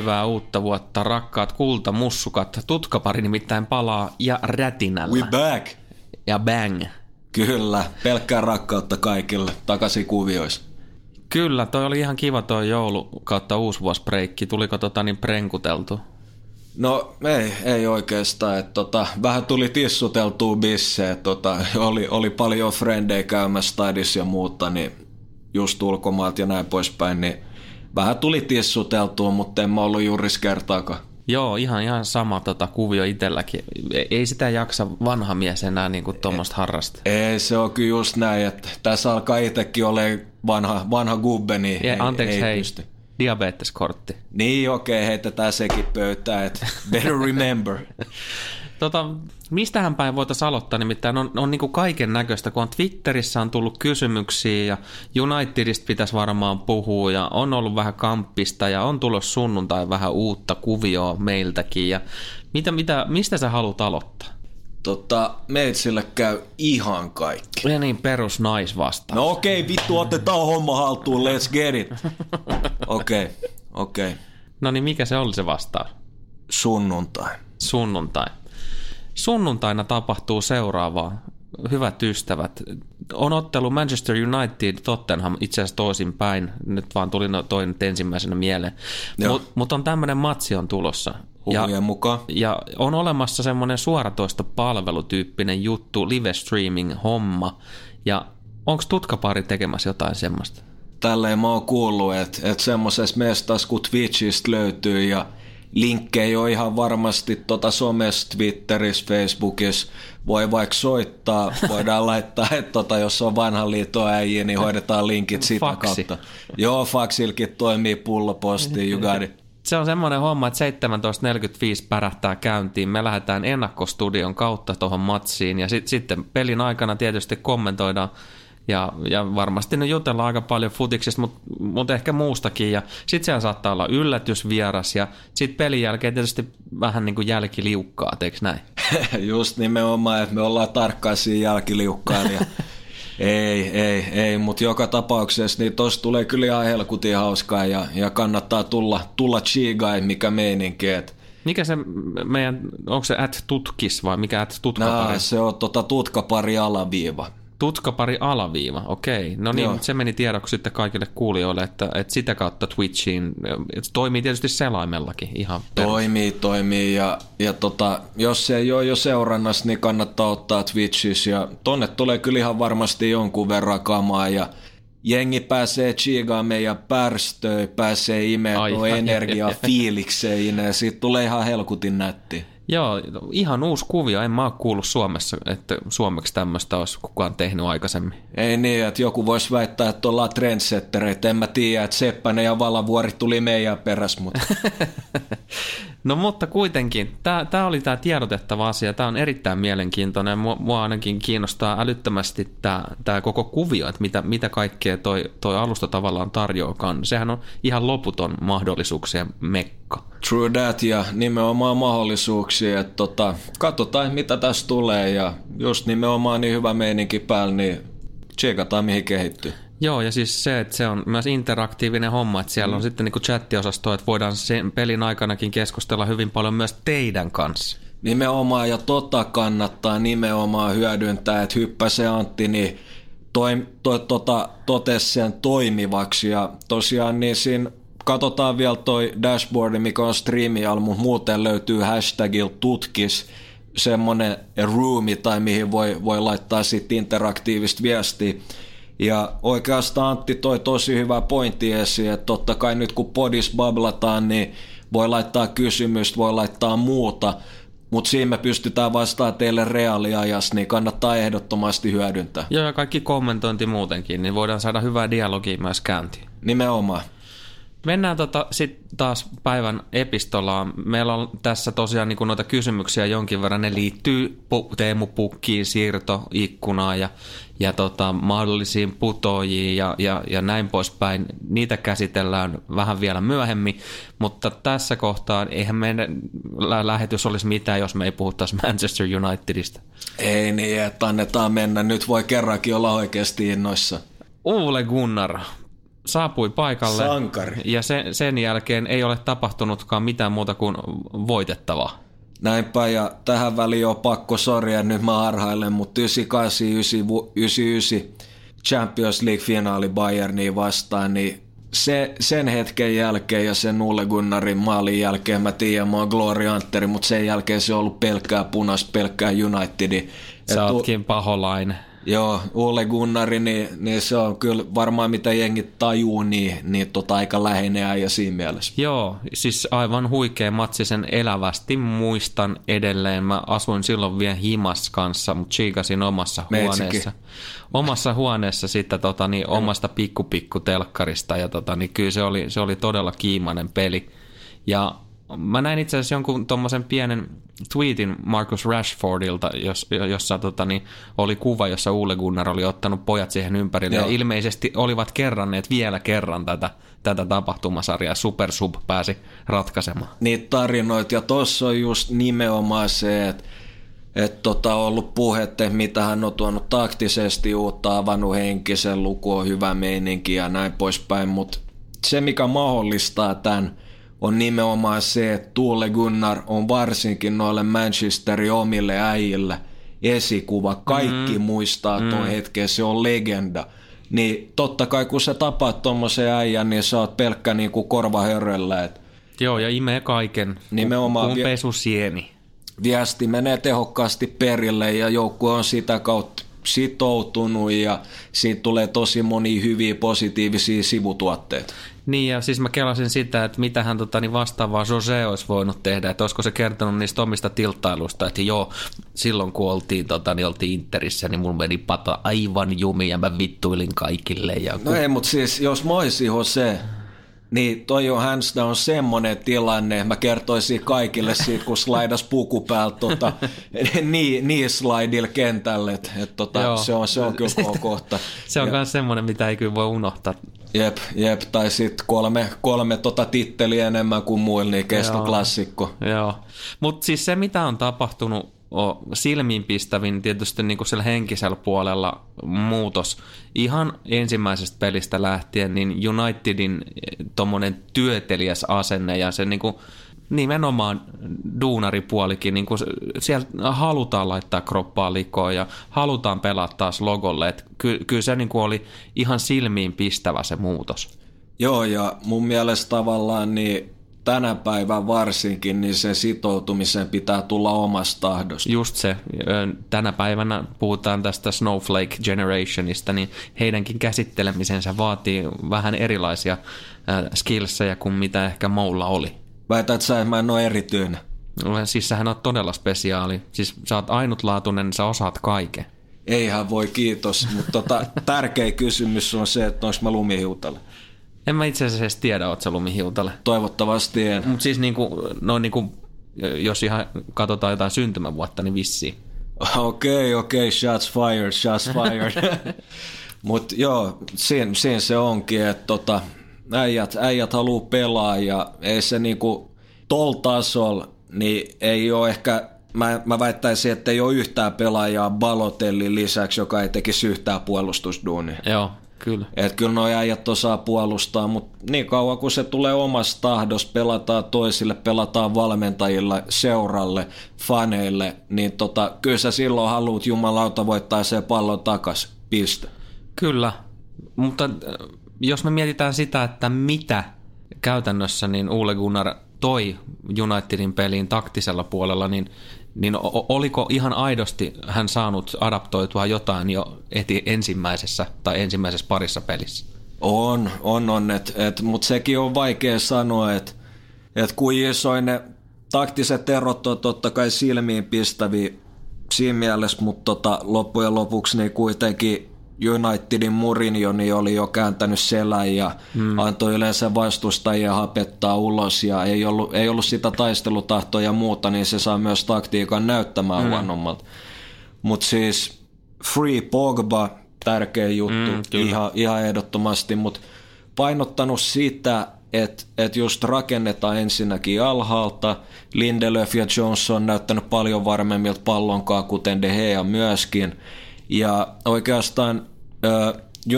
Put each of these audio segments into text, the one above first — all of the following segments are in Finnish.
Hyvää uutta vuotta, rakkaat kultamussukat. Tutkapari nimittäin palaa ja rätinällä. We back! Ja bang. Kyllä, pelkkää rakkautta kaikille, takaisin kuvioissa. Kyllä, toi oli ihan kiva toi joulu kautta uusvuosbreikki. Tuliko tota niin prenkuteltu? No ei, ei oikeastaan. Et, tota, vähän tuli tissuteltua bisse. Tota, oli, oli paljon frendejä käymässä stadissa ja muuta, niin just ulkomaat ja näin poispäin, niin vähän tuli tissuteltua, mutta en mä ollut juuri kertaakaan. Joo, ihan, ihan sama tota, kuvio itselläkin. Ei sitä jaksa vanha mies enää niin tuommoista harrasta. Ei, se on kyllä just näin, että tässä alkaa itsekin olla vanha, vanha gubbe, niin Ja, ei, anteeksi, ei hei, pysty. diabeteskortti. Niin okei, okay, heitetään sekin pöytään, että better remember. Tota, mistähän päin voitaisiin aloittaa, nimittäin on, on niin kaiken näköistä, kun on Twitterissä on tullut kysymyksiä ja Unitedista pitäisi varmaan puhua ja on ollut vähän kamppista ja on tullut sunnuntai vähän uutta kuvioa meiltäkin ja mitä, mitä, mistä sä haluat aloittaa? Tota, meitsille käy ihan kaikki. Ja niin perus naisvasta. No okei, okay, vittu, otetaan homma haltuun, let's get it. Okei, okay, okei. Okay. No niin, mikä se oli se vastaus? Sunnuntai. Sunnuntai. Sunnuntaina tapahtuu seuraavaa. Hyvät ystävät, on ottelu Manchester United Tottenham itse asiassa toisinpäin. Nyt vaan tuli no- toi nyt ensimmäisenä mieleen. Mutta mut on tämmöinen matsi on tulossa. Ja, mukaan. ja on olemassa semmoinen suoratoista palvelutyyppinen juttu, live streaming homma. Ja onko tutkapari tekemässä jotain semmoista? Tälleen mä oon kuullut, että, että semmoisessa mestassa kun Twitchistä löytyy ja linkkejä on ihan varmasti tota somessa, Twitterissä, Facebookissa. Voi vaikka soittaa, voidaan laittaa, että tota, jos on vanhan liiton äijä, niin hoidetaan linkit sitä Faksi. kautta. Joo, faksilkin toimii pulloposti, you got it. Se on semmoinen homma, että 17.45 pärähtää käyntiin. Me lähdetään ennakkostudion kautta tuohon matsiin ja sit, sitten pelin aikana tietysti kommentoidaan ja, ja varmasti ne jutellaan aika paljon futiksista, mutta mut ehkä muustakin. Ja sitten siellä saattaa olla yllätysvieras ja sitten pelin jälkeen tietysti vähän niin kuin jälkiliukkaa, eikö näin? Just nimenomaan, että me ollaan tarkkaisia jälkiliukkaan ja ei, ei, ei, mutta joka tapauksessa niin tossa tulee kyllä ihan helkutin hauskaa ja, ja kannattaa tulla, tulla chigai, mikä meininki, että Mikä se meidän, onko se at tutkis vai mikä at tutkapari? Nää, se on tota tutkapari alaviiva. Tutkapari alaviiva, okei. No niin, Joo. se meni tiedoksi sitten kaikille kuulijoille, että, että sitä kautta Twitchiin, että toimii tietysti selaimellakin ihan perus. Toimii, toimii ja, ja tota, jos se ei ole jo seurannassa, niin kannattaa ottaa Twitchissä ja tonne tulee kyllä ihan varmasti jonkun verran kamaa ja jengi pääsee chigaan meidän pärstöön, pääsee imeen energiaa fiilikseen ja siitä tulee ihan helkutin nätti. Joo, ihan uusi kuvio. En mä ole kuullut Suomessa, että suomeksi tämmöistä olisi kukaan tehnyt aikaisemmin. Ei niin, että joku voisi väittää, että ollaan trendsettereitä. En mä tiedä, että Seppänen ja Valavuori tuli meidän peräs, mutta No mutta kuitenkin, tämä oli tämä tiedotettava asia. Tämä on erittäin mielenkiintoinen. Mua, mua ainakin kiinnostaa älyttömästi tämä koko kuvio, että mitä, mitä kaikkea toi, toi alusta tavallaan tarjoakaan. Sehän on ihan loputon mahdollisuuksien mekka. true that ja nimenomaan mahdollisuuksia. Että tota, katsotaan, mitä tässä tulee ja just nimenomaan niin hyvä meininki päällä, niin tsekataan mihin kehittyy. Joo, ja siis se, että se on myös interaktiivinen homma, että siellä mm. on sitten niin chattiosasto, että voidaan sen pelin aikanakin keskustella hyvin paljon myös teidän kanssa. Nimenomaan ja tota kannattaa nimenomaan hyödyntää, että Hyppäse Antti niin toi, toi, tota, totesi sen toimivaksi ja tosiaan niin siinä katsotaan vielä toi dashboardi, mikä on striimialla, mutta muuten löytyy hashtagilla tutkis semmonen roomi tai mihin voi, voi laittaa sitten interaktiivista viestiä. Ja oikeastaan Antti toi tosi hyvä pointti esiin, että totta kai nyt kun podis bablataan, niin voi laittaa kysymystä, voi laittaa muuta, mutta siinä me pystytään vastaamaan teille reaaliajassa, niin kannattaa ehdottomasti hyödyntää. Joo, ja kaikki kommentointi muutenkin, niin voidaan saada hyvää dialogia myös käyntiin. Nimenomaan. Mennään tota, sitten taas päivän epistolaan. Meillä on tässä tosiaan niin noita kysymyksiä jonkin verran. Ne liittyy pu- Teemu Pukkiin, siirtoikkunaan ja, ja tota, mahdollisiin putojiin ja, ja, ja näin poispäin. Niitä käsitellään vähän vielä myöhemmin, mutta tässä kohtaa eihän meidän lä- lähetys olisi mitään, jos me ei puhuttaisi Manchester Unitedista. Ei niin, että annetaan mennä. Nyt voi kerrankin olla oikeasti innoissa. Ole Gunnar, saapui paikalle. Sankari. Ja sen, sen jälkeen ei ole tapahtunutkaan mitään muuta kuin voitettavaa. Näinpä, ja tähän väliin on pakko soria, nyt mä arhailen, mutta 98, 99 Champions League-finaali Bayerniin vastaan, niin se, sen hetken jälkeen ja sen Ulle Gunnarin maalin jälkeen mä tiedän, mä oon Glory Anteri, mutta sen jälkeen se on ollut pelkkää punas, pelkkää Unitedi. Sä ootkin paholainen. Joo, Ulle Gunnari, niin, niin, se on kyllä varmaan mitä jengi tajuu, niin, niin tota aika läheinen ja siinä mielessä. Joo, siis aivan huikea matsi sen elävästi muistan edelleen. Mä asuin silloin vielä himas kanssa, mutta chiikasin omassa Meitsikin. huoneessa. Omassa huoneessa sitten tota, niin, omasta pikkupikku telkkarista ja tota, niin, kyllä se oli, se oli todella kiimainen peli. Ja Mä näin itse asiassa jonkun tuommoisen pienen tweetin Marcus Rashfordilta, jos, jossa tota, niin, oli kuva, jossa Ulle Gunnar oli ottanut pojat siihen ympärille. Joo. Ja ilmeisesti olivat kerranneet vielä kerran tätä, tätä tapahtumasarjaa. Super Sub pääsi ratkaisemaan. Niitä tarinoita, ja tuossa on just nimenomaan se, että että tota, on ollut puhette, mitä hän on tuonut taktisesti uutta, avannut henkisen luku, on hyvä meininki ja näin poispäin, mutta se mikä mahdollistaa tämän – on nimenomaan se, että Tuule Gunnar on varsinkin noille Manchesterin omille äijille esikuva. Kaikki mm. muistaa tuon mm. hetken, se on legenda. Niin totta kai kun sä tapaat tuommoisen äijän, niin sä oot pelkkä niinku korvahöröllä. Et Joo, ja imee kaiken. Nimenomaan. Kun pesu sieni. Viesti menee tehokkaasti perille ja joukkue on sitä kautta sitoutunut ja siitä tulee tosi moni hyviä positiivisia sivutuotteita. Niin ja siis mä kelasin sitä, että mitä hän tota, niin vastaavaa Jose olisi voinut tehdä, että olisiko se kertonut niistä omista tilttailuista, että joo, silloin kun oltiin, tota, niin oltiin Interissä, niin mulla meni pata aivan jumi ja mä vittuilin kaikille. Ja. No ei, mutta siis jos mä olisin Jose, niin toi on hands down semmonen tilanne, mä kertoisin kaikille siitä, kun slaidas puku päältä tota, niin, niin slaidilla kentälle, että et, tota, se, on, se on kyllä kohta. se on myös semmoinen, mitä ei kyllä voi unohtaa. Jep, jep, tai sitten kolme, kolme tota titteliä enemmän kuin muilla, niin kestoklassikko. Joo, joo. mutta siis se mitä on tapahtunut silmiinpistävin tietysti niin kuin siellä henkisellä puolella muutos. Ihan ensimmäisestä pelistä lähtien niin Unitedin tuommoinen työtelijäs asenne ja se niin kuin nimenomaan duunaripuolikin, niin kuin siellä halutaan laittaa kroppaa likoon ja halutaan pelata taas logolle. Että ky- kyllä se niin kuin oli ihan silmiin pistävä se muutos. Joo, ja mun mielestä tavallaan niin tänä päivän varsinkin, niin sen sitoutumisen pitää tulla omasta tahdosta. Just se. Tänä päivänä puhutaan tästä Snowflake Generationista, niin heidänkin käsittelemisensä vaatii vähän erilaisia skillsejä kuin mitä ehkä Moulla oli. Väität sä, että mä en ole erityinen? Siis sähän on todella spesiaali. Siis sä oot ainutlaatuinen, sä osaat kaiken. Eihän voi, kiitos. Mutta tota, tärkeä kysymys on se, että onko mä lumihiutalle. En mä itse asiassa edes tiedä, oot sä lumihiutalle. Toivottavasti en. Mutta siis niinku, noin niinku, jos ihan katsotaan jotain syntymävuotta, niin vissiin. Okei, okay, okei, okay, shots fired, shots fired. Mutta joo, siinä, siinä se onkin, että tota, äijät, äijät haluaa pelaa ja ei se niinku tol tasolla, niin ei ole ehkä, mä, mä väittäisin, että ei ole yhtään pelaajaa Balotellin lisäksi, joka ei tekisi yhtään puolustusduunia. Joo, kyllä. Et kyllä nuo äijät osaa puolustaa, mutta niin kauan kun se tulee omasta tahdosta, pelataan toisille, pelataan valmentajille, seuralle, faneille, niin tota, kyllä sä silloin haluat jumalauta voittaa se pallon takas, piste. Kyllä, mutta jos me mietitään sitä, että mitä käytännössä niin Ole Gunnar toi Unitedin peliin taktisella puolella, niin, niin oliko ihan aidosti hän saanut adaptoitua jotain jo eti ensimmäisessä tai ensimmäisessä parissa pelissä? On, on, on, et, et, mutta sekin on vaikea sanoa, että et kuin isoin ne taktiset erot on totta kai silmiin pistäviä siinä mielessä, mutta tota, loppujen lopuksi niin kuitenkin Unitedin Mourinho niin oli jo kääntänyt selän ja hmm. antoi yleensä vastustajia hapettaa ulos ja ei ollut, ei ollut sitä taistelutahtoa ja muuta, niin se saa myös taktiikan näyttämään hmm. huonommalta. Mutta siis Free Pogba, tärkeä juttu, hmm, ihan, ihan ehdottomasti, mutta painottanut sitä, että et just rakennetaan ensinnäkin alhaalta. Lindelöf ja Johnson on näyttänyt paljon varmemmilta pallonkaan, kuten De Gea myöskin. Ja oikeastaan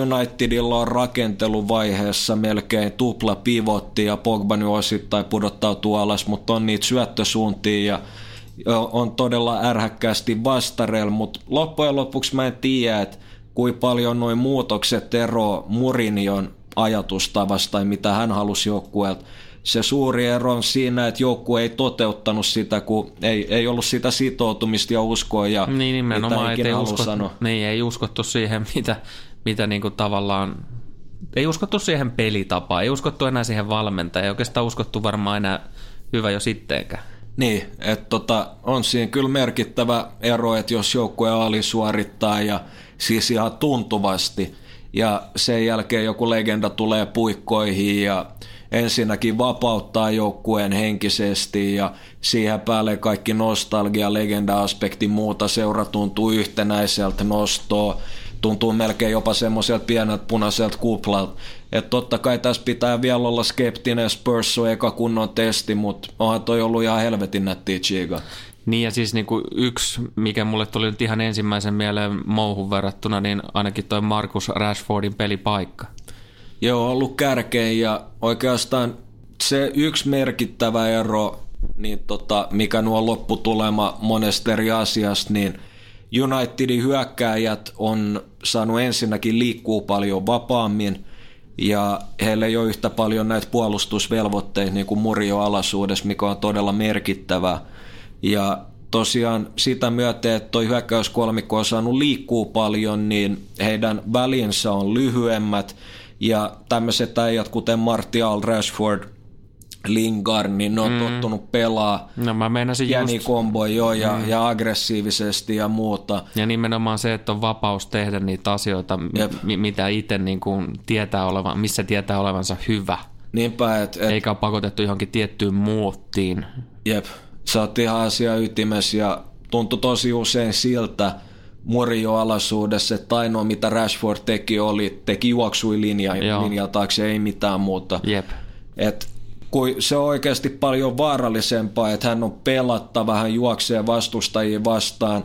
Unitedilla on rakenteluvaiheessa melkein tupla pivotti ja Pogba nyt osittain pudottautuu alas, mutta on niitä syöttösuuntia ja on todella ärhäkkäästi vastarel, mutta loppujen lopuksi mä en tiedä, että kuinka paljon noin muutokset ero Murinion ajatustavasta tai mitä hän halusi joukkueelta. Se suuri ero on siinä, että joukkue ei toteuttanut sitä, kun ei, ei ollut sitä sitoutumista ja uskoa ja niin, nimenomaan, mitä ei, uskot, sanoa. Niin, ei uskottu siihen, mitä, mitä niinku tavallaan ei uskottu siihen pelitapaan, ei uskottu enää siihen valmentajaan, ei oikeastaan uskottu varmaan enää hyvä jo sittenkään. Niin, että tota, on siinä kyllä merkittävä ero, että jos joukkue alisuorittaa ja siis ihan tuntuvasti ja sen jälkeen joku legenda tulee puikkoihin ja ensinnäkin vapauttaa joukkueen henkisesti ja siihen päälle kaikki nostalgia, legenda-aspekti muuta, seura tuntuu yhtenäiseltä nostoa, tuntuu melkein jopa semmoiselta pieneltä punaiselta kuplalta. Että totta kai tässä pitää vielä olla skeptinen, Spurs on eka kunnon testi, mutta onhan toi ollut ihan helvetin nättiä chiga. Niin ja siis niin kuin yksi, mikä mulle tuli nyt ihan ensimmäisen mieleen mouhun verrattuna, niin ainakin toi Markus Rashfordin pelipaikka. Joo, ollut kärkein ja oikeastaan se yksi merkittävä ero, niin tota, mikä nuo lopputulema monesta eri asiasta, niin Unitedin hyökkääjät on saanut ensinnäkin liikkuu paljon vapaammin ja heillä ei ole yhtä paljon näitä puolustusvelvoitteita niin kuin Murio alasuudessa, mikä on todella merkittävää. Ja tosiaan sitä myöten, että toi hyökkäyskolmikko on saanut liikkuu paljon, niin heidän välinsä on lyhyemmät ja tämmöiset äijät kuten Martial, Rashford, Lingard, niin ne on mm. tottunut pelaa no, mä jäni just... jo ja, mm. ja aggressiivisesti ja muuta. Ja nimenomaan se, että on vapaus tehdä niitä asioita, m- mitä itse niin kuin tietää olevan, missä tietää olevansa hyvä. Niinpä, et, et... Eikä ole pakotettu johonkin tiettyyn muottiin. Jep, sä oot ihan asia ytimessä ja tuntui tosi usein siltä, Murio alaisuudessa, että ainoa mitä Rashford teki oli, teki juoksui linja, linja taakse, ei mitään muuta. Jep. Et kun se on oikeasti paljon vaarallisempaa, että hän on pelattava, hän juoksee vastustajia vastaan,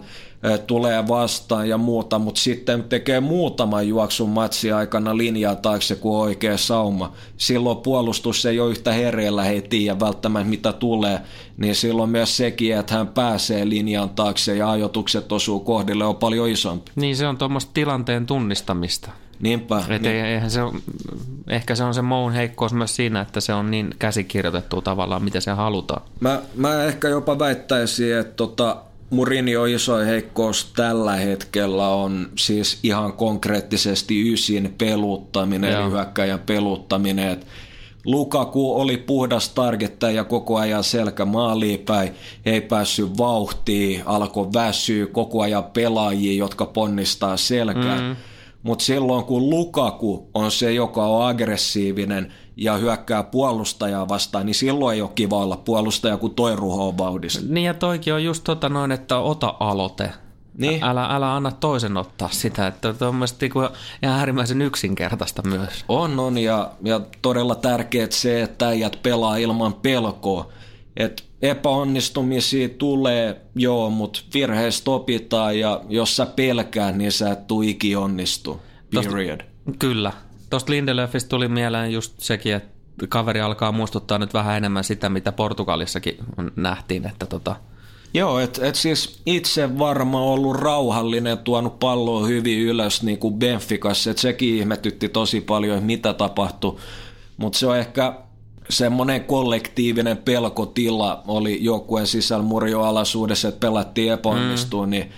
tulee vastaan ja muuta, mutta sitten tekee muutaman juoksun matsi aikana linjaa taakse kuin oikea sauma. Silloin puolustus ei ole yhtä hereillä, he ei tiedä välttämättä mitä tulee, niin silloin myös sekin, että hän pääsee linjan taakse ja ajotukset osuu kohdille on paljon isompi. Niin se on tuommoista tilanteen tunnistamista. Niinpä. Et niin. eihän se, ehkä se on se Moun heikkous myös siinä, että se on niin käsikirjoitettu tavallaan, mitä se halutaan. Mä, mä ehkä jopa väittäisin, että tota, Murinio iso heikkous tällä hetkellä on siis ihan konkreettisesti ysin peluttaminen, eli hyökkäjän peluttaminen. Et Lukaku oli puhdas targettaja koko ajan selkä maaliin päin, ei päässyt vauhtiin, alkoi väsyä koko ajan pelaajia, jotka ponnistaa selkään. Mm mutta silloin kun Lukaku on se, joka on aggressiivinen ja hyökkää puolustajaa vastaan, niin silloin ei ole kiva olla puolustaja, kun toi ruho on vauhdissa. Niin ja toikin on just tota noin, että ota aloite. Niin. Älä, älä anna toisen ottaa sitä, että on mielestäni ihan äärimmäisen yksinkertaista myös. On, on ja, ja todella tärkeää se, että äijät pelaa ilman pelkoa. Että epäonnistumisia tulee, joo, mutta virheistä opitaan ja jos sä pelkää, niin sä et tuu iki onnistu. Period. Tosta, kyllä. Tuosta Lindelöfistä tuli mieleen just sekin, että kaveri alkaa muistuttaa nyt vähän enemmän sitä, mitä Portugalissakin nähtiin, että tota, Joo, että et siis itse varma ollut rauhallinen, tuonut palloa hyvin ylös niin kuin Benficassa, että sekin ihmetytti tosi paljon, mitä tapahtui. Mutta se on ehkä semmoinen kollektiivinen pelkotila oli joukkueen sisällä murjoalaisuudessa, että pelattiin epäonnistuu, mm. niin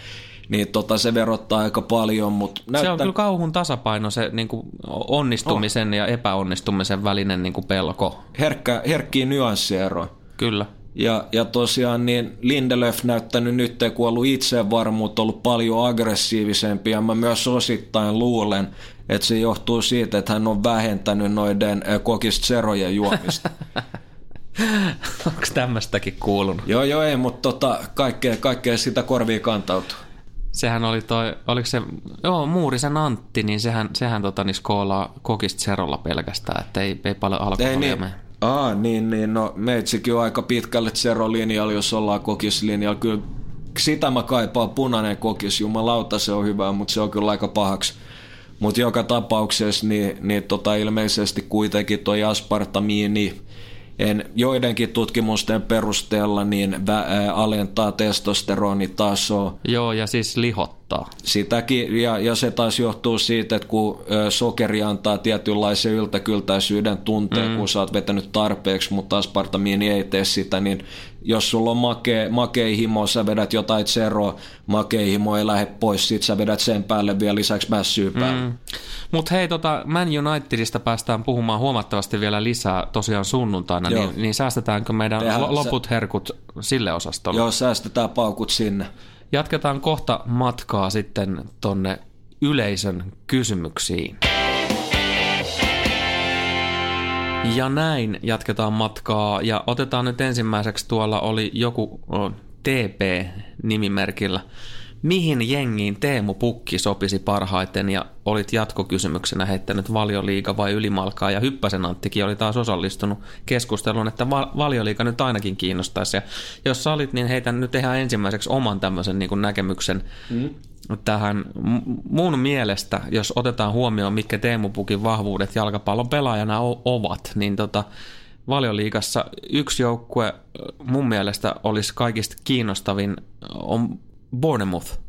niin tota, se verottaa aika paljon. Mutta näyttää... Se on kyllä kauhun tasapaino se niin kuin onnistumisen oh. ja epäonnistumisen välinen niin kuin pelko. Herkkä, herkkiä nyanssiero. Kyllä. Ja, ja tosiaan niin Lindelöf näyttänyt nyt, kun on ollut itsevarmuutta, ollut paljon aggressiivisempi, ja mä myös osittain luulen, että se johtuu siitä, että hän on vähentänyt noiden kokistserojen juomista. Onko tämmöistäkin kuulunut? Joo, joo, ei, mutta tota, kaikkea, kaikkea sitä korviin kantautuu. Sehän oli toi, oliko se, joo, Muurisen Antti, niin sehän, sehän tota, niin skoolaa kokistserolla pelkästään, että ei, ei paljon alkoholia ei, niin. Aa, niin, niin, no meitsikin on aika pitkälle Zero-linjalla, jos ollaan kokislinjalla. Kyllä sitä mä kaipaan punainen kokis, jumalauta se on hyvä, mutta se on kyllä aika pahaksi Mutta joka tapauksessa niin, niin tota ilmeisesti kuitenkin toi aspartamiini en, joidenkin tutkimusten perusteella niin vä, ää, alentaa testosteronitasoa. Joo, ja siis lihottaa. Sitäkin, ja, ja se taas johtuu siitä, että kun ö, sokeri antaa tietynlaisen yltäkyltäisyyden tunteen, mm. kun sä oot vetänyt tarpeeksi, mutta aspartamiini ei tee sitä, niin jos sulla on make, makeihimo, sä vedät jotain zeroa, makeihimo ei lähde pois, sit sä vedät sen päälle vielä lisäksi mässyä päälle. Mm. Mutta hei, tota, Man Unitedista päästään puhumaan huomattavasti vielä lisää tosiaan sunnuntaina, niin, niin säästetäänkö meidän Tehdään, loput sä... herkut sille osastolle? Joo, säästetään paukut sinne. Jatketaan kohta matkaa sitten tonne yleisön kysymyksiin. Ja näin jatketaan matkaa ja otetaan nyt ensimmäiseksi tuolla oli joku TP-nimimerkillä. Mihin jengiin Teemu Pukki sopisi parhaiten ja olit jatkokysymyksenä heittänyt valioliiga vai ylimalkaa ja Hyppäsen Anttikin oli taas osallistunut keskusteluun, että valioliiga nyt ainakin kiinnostaisi ja jos sä olit, niin heitän nyt ihan ensimmäiseksi oman tämmöisen niin näkemyksen mm. Tähän. Mun mielestä, jos otetaan huomioon, mitkä Teemu Pukin vahvuudet jalkapallon pelaajana ovat, niin tota, valioliigassa yksi joukkue mun mielestä olisi kaikista kiinnostavin on Bournemouth.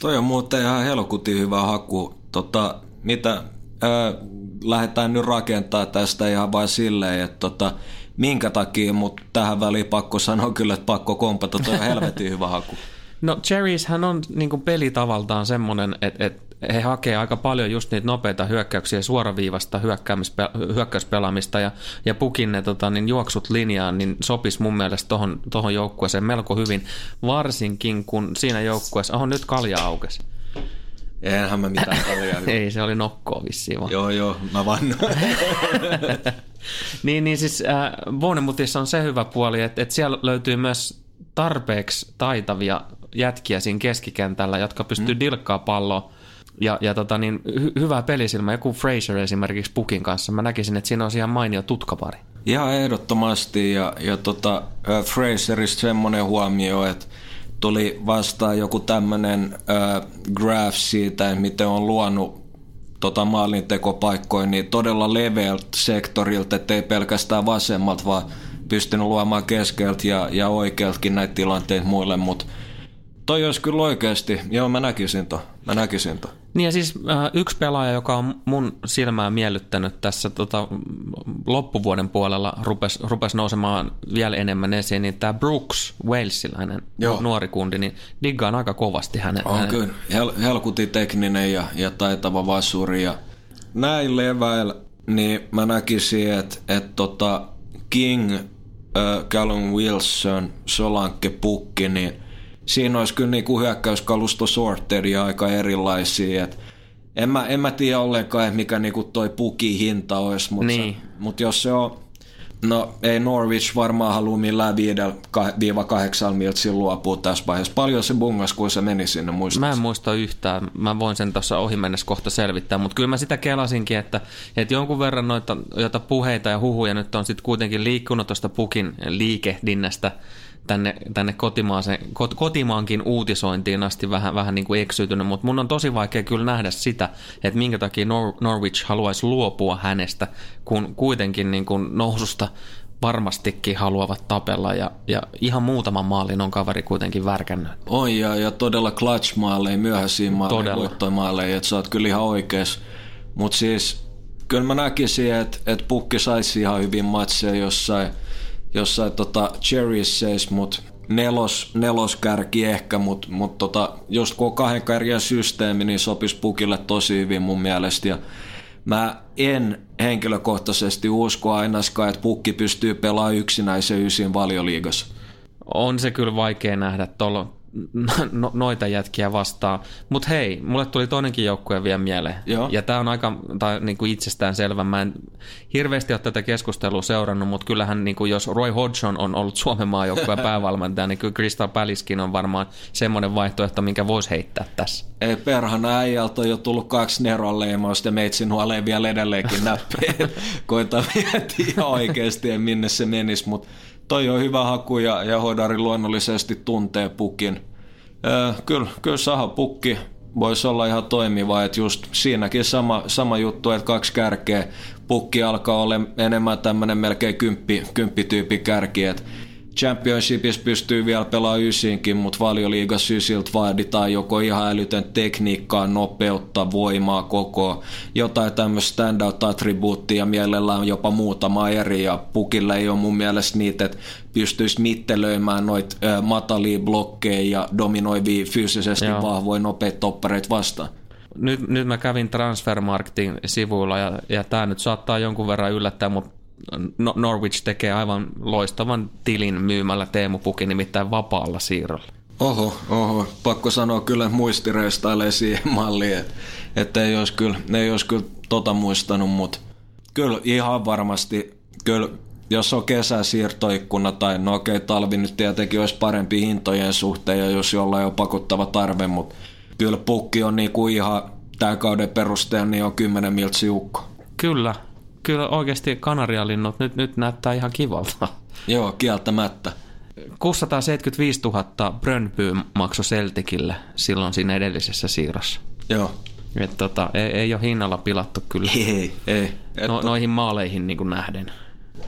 Toi on muuten ihan helkutin hyvä haku. Tota, mitä ää, lähdetään nyt rakentaa tästä ihan vain silleen, että tota, minkä takia, mutta tähän väliin pakko sanoa kyllä, että pakko kompata, toi on helvetin hyvä haku. No Cherries hän on niin pelitavaltaan semmoinen, että, että he hakee aika paljon just niitä nopeita hyökkäyksiä, suoraviivasta hyökkäyspelaamista ja, ja pukin ne tota, niin juoksut linjaan, niin sopisi mun mielestä tohon, tohon joukkueeseen melko hyvin, varsinkin kun siinä joukkueessa, on nyt kalja aukesi. Eihän mä mitään kaljaa. Ei, se oli nokkoa vissiin vaan. Joo, joo, mä vannoin. niin, niin siis äh, on se hyvä puoli, että, että siellä löytyy myös tarpeeksi taitavia jätkiä siinä keskikentällä, jotka pystyy mm. dilkkaa palloa ja, ja tota niin, hy- hyvä pelisilmä, joku Fraser esimerkiksi Pukin kanssa. Mä näkisin, että siinä on ihan mainio tutkapari. Ihan ehdottomasti ja, ja tota, Fraserista semmoinen huomio, että tuli vastaan joku tämmöinen äh, graph siitä, miten on luonut tota maalintekopaikkoja, niin todella leveältä sektorilta, ettei pelkästään vasemmalta, vaan pystynyt luomaan keskeltä ja, ja oikealtakin näitä tilanteita muille, mutta toi olisi kyllä oikeasti, joo mä näkisin to, mä näkisin to. Niin ja siis äh, yksi pelaaja, joka on mun silmää miellyttänyt tässä tota, loppuvuoden puolella, rupesi nousemaan vielä enemmän esiin, niin tämä Brooks, Walesilainen Joo. nuori kundi, niin diggaan aika kovasti hänen. On hänen. kyllä, Hel- helkuti tekninen ja, ja taitava vasuri ja näin leväillä, niin mä näkisin, että et tota King, äh, Callum Wilson, Solanke Pukki, niin – siinä olisi kyllä niin kuin hyökkäyskalusto sorteria aika erilaisia. Et en, mä, en mä tiedä ollenkaan, mikä niin kuin toi puki hinta olisi, mutta niin. mut jos se on No ei Norwich varmaan halua millään 5-8 miltsin luopua tässä vaiheessa. Paljon se bungas, kun se meni sinne muistaa. Mä en muista yhtään. Mä voin sen tuossa ohi mennessä kohta selvittää, mutta kyllä mä sitä kelasinkin, että, että jonkun verran noita joita puheita ja huhuja nyt on sitten kuitenkin liikkunut tuosta pukin liikehdinnästä tänne, tänne kotimaaseen, kot, kotimaankin uutisointiin asti vähän, vähän niin kuin eksytynyt, mutta mun on tosi vaikea kyllä nähdä sitä, että minkä takia Nor- Norwich haluaisi luopua hänestä, kun kuitenkin niin kuin noususta varmastikin haluavat tapella ja, ja ihan muutaman maalin on kaveri kuitenkin värkännyt. On ja, ja todella clutch maaleja, myöhäisiä maaleja, voittomaaleja, että sä oot kyllä ihan oikeas. Mutta siis kyllä mä näkisin, että, että pukki saisi ihan hyvin matseja jossain – jossain tota Cherries seis, mut nelos, neloskärki ehkä, mutta mut tota, just kun on kahden kärjen systeemi, niin sopisi pukille tosi hyvin mun mielestä. Ja mä en henkilökohtaisesti usko ainakaan, että pukki pystyy pelaamaan yksinäisen ysin valioliigassa. On se kyllä vaikea nähdä tuolla no, noita jätkiä vastaan. Mutta hei, mulle tuli toinenkin joukkue vielä mieleen. Joo. Ja tämä on aika tai niin kuin itsestään selvä. Mä en hirveästi ole tätä keskustelua seurannut, mutta kyllähän niin kuin jos Roy Hodgson on ollut Suomen maajoukkueen päävalmentaja, niin kyllä Crystal Palacekin on varmaan semmoinen vaihtoehto, minkä voisi heittää tässä. Ei perhana äijältä on jo tullut kaksi neron leimausta ja meitsin nuoleen vielä edelleenkin näppiin. Koita miettiä oikeasti, minne se menisi, mutta toi on hyvä haku ja, ja Hodari luonnollisesti tuntee pukin. Äh, kyllä, kyllä Saha Pukki, vois olla ihan toimiva, että just siinäkin sama, sama juttu, että kaksi kärkeä, pukki alkaa olla enemmän tämmöinen melkein kymppi, kymppityyppi kärki, että Championshipissa pystyy vielä pelaamaan ysinkin, mutta valioliigassa ysiltä vaaditaan joko ihan älytön tekniikkaa, nopeutta, voimaa, koko jotain tämmöistä standout-attribuuttia ja mielellään jopa muutama eri ja pukille ei ole mun mielestä niitä, että pystyisi mittelöimään noita matalia blokkeja ja dominoivia fyysisesti Joo. vahvoja nopeita toppareita vastaan nyt, nyt mä kävin Transfermarktin sivuilla ja, ja tämä nyt saattaa jonkun verran yllättää, mutta Norwich tekee aivan loistavan tilin myymällä Teemu Pukin nimittäin vapaalla siirrolla. Oho, oho. Pakko sanoa kyllä muistireistailee siihen malliin, että, että ei, olisi kyllä, ei olisi kyllä tota muistanut, mutta kyllä ihan varmasti, kyllä jos on kesäsiirtoikkuna tai no okei, okay, talvi nyt tietenkin olisi parempi hintojen suhteen ja jos jollain on pakottava tarve, mutta kyllä pukki on niinku ihan tämän kauden perusteella niin on 10 miltsi ukko. Kyllä, kyllä oikeasti kanarialinnut nyt, nyt näyttää ihan kivalta. Joo, kieltämättä. 675 000 Brönby maksoi Celticille silloin siinä edellisessä siirrossa. Joo. Et tota, ei, ei ole hinnalla pilattu kyllä. Ei, ei. Et no, noihin maaleihin niin kuin nähden.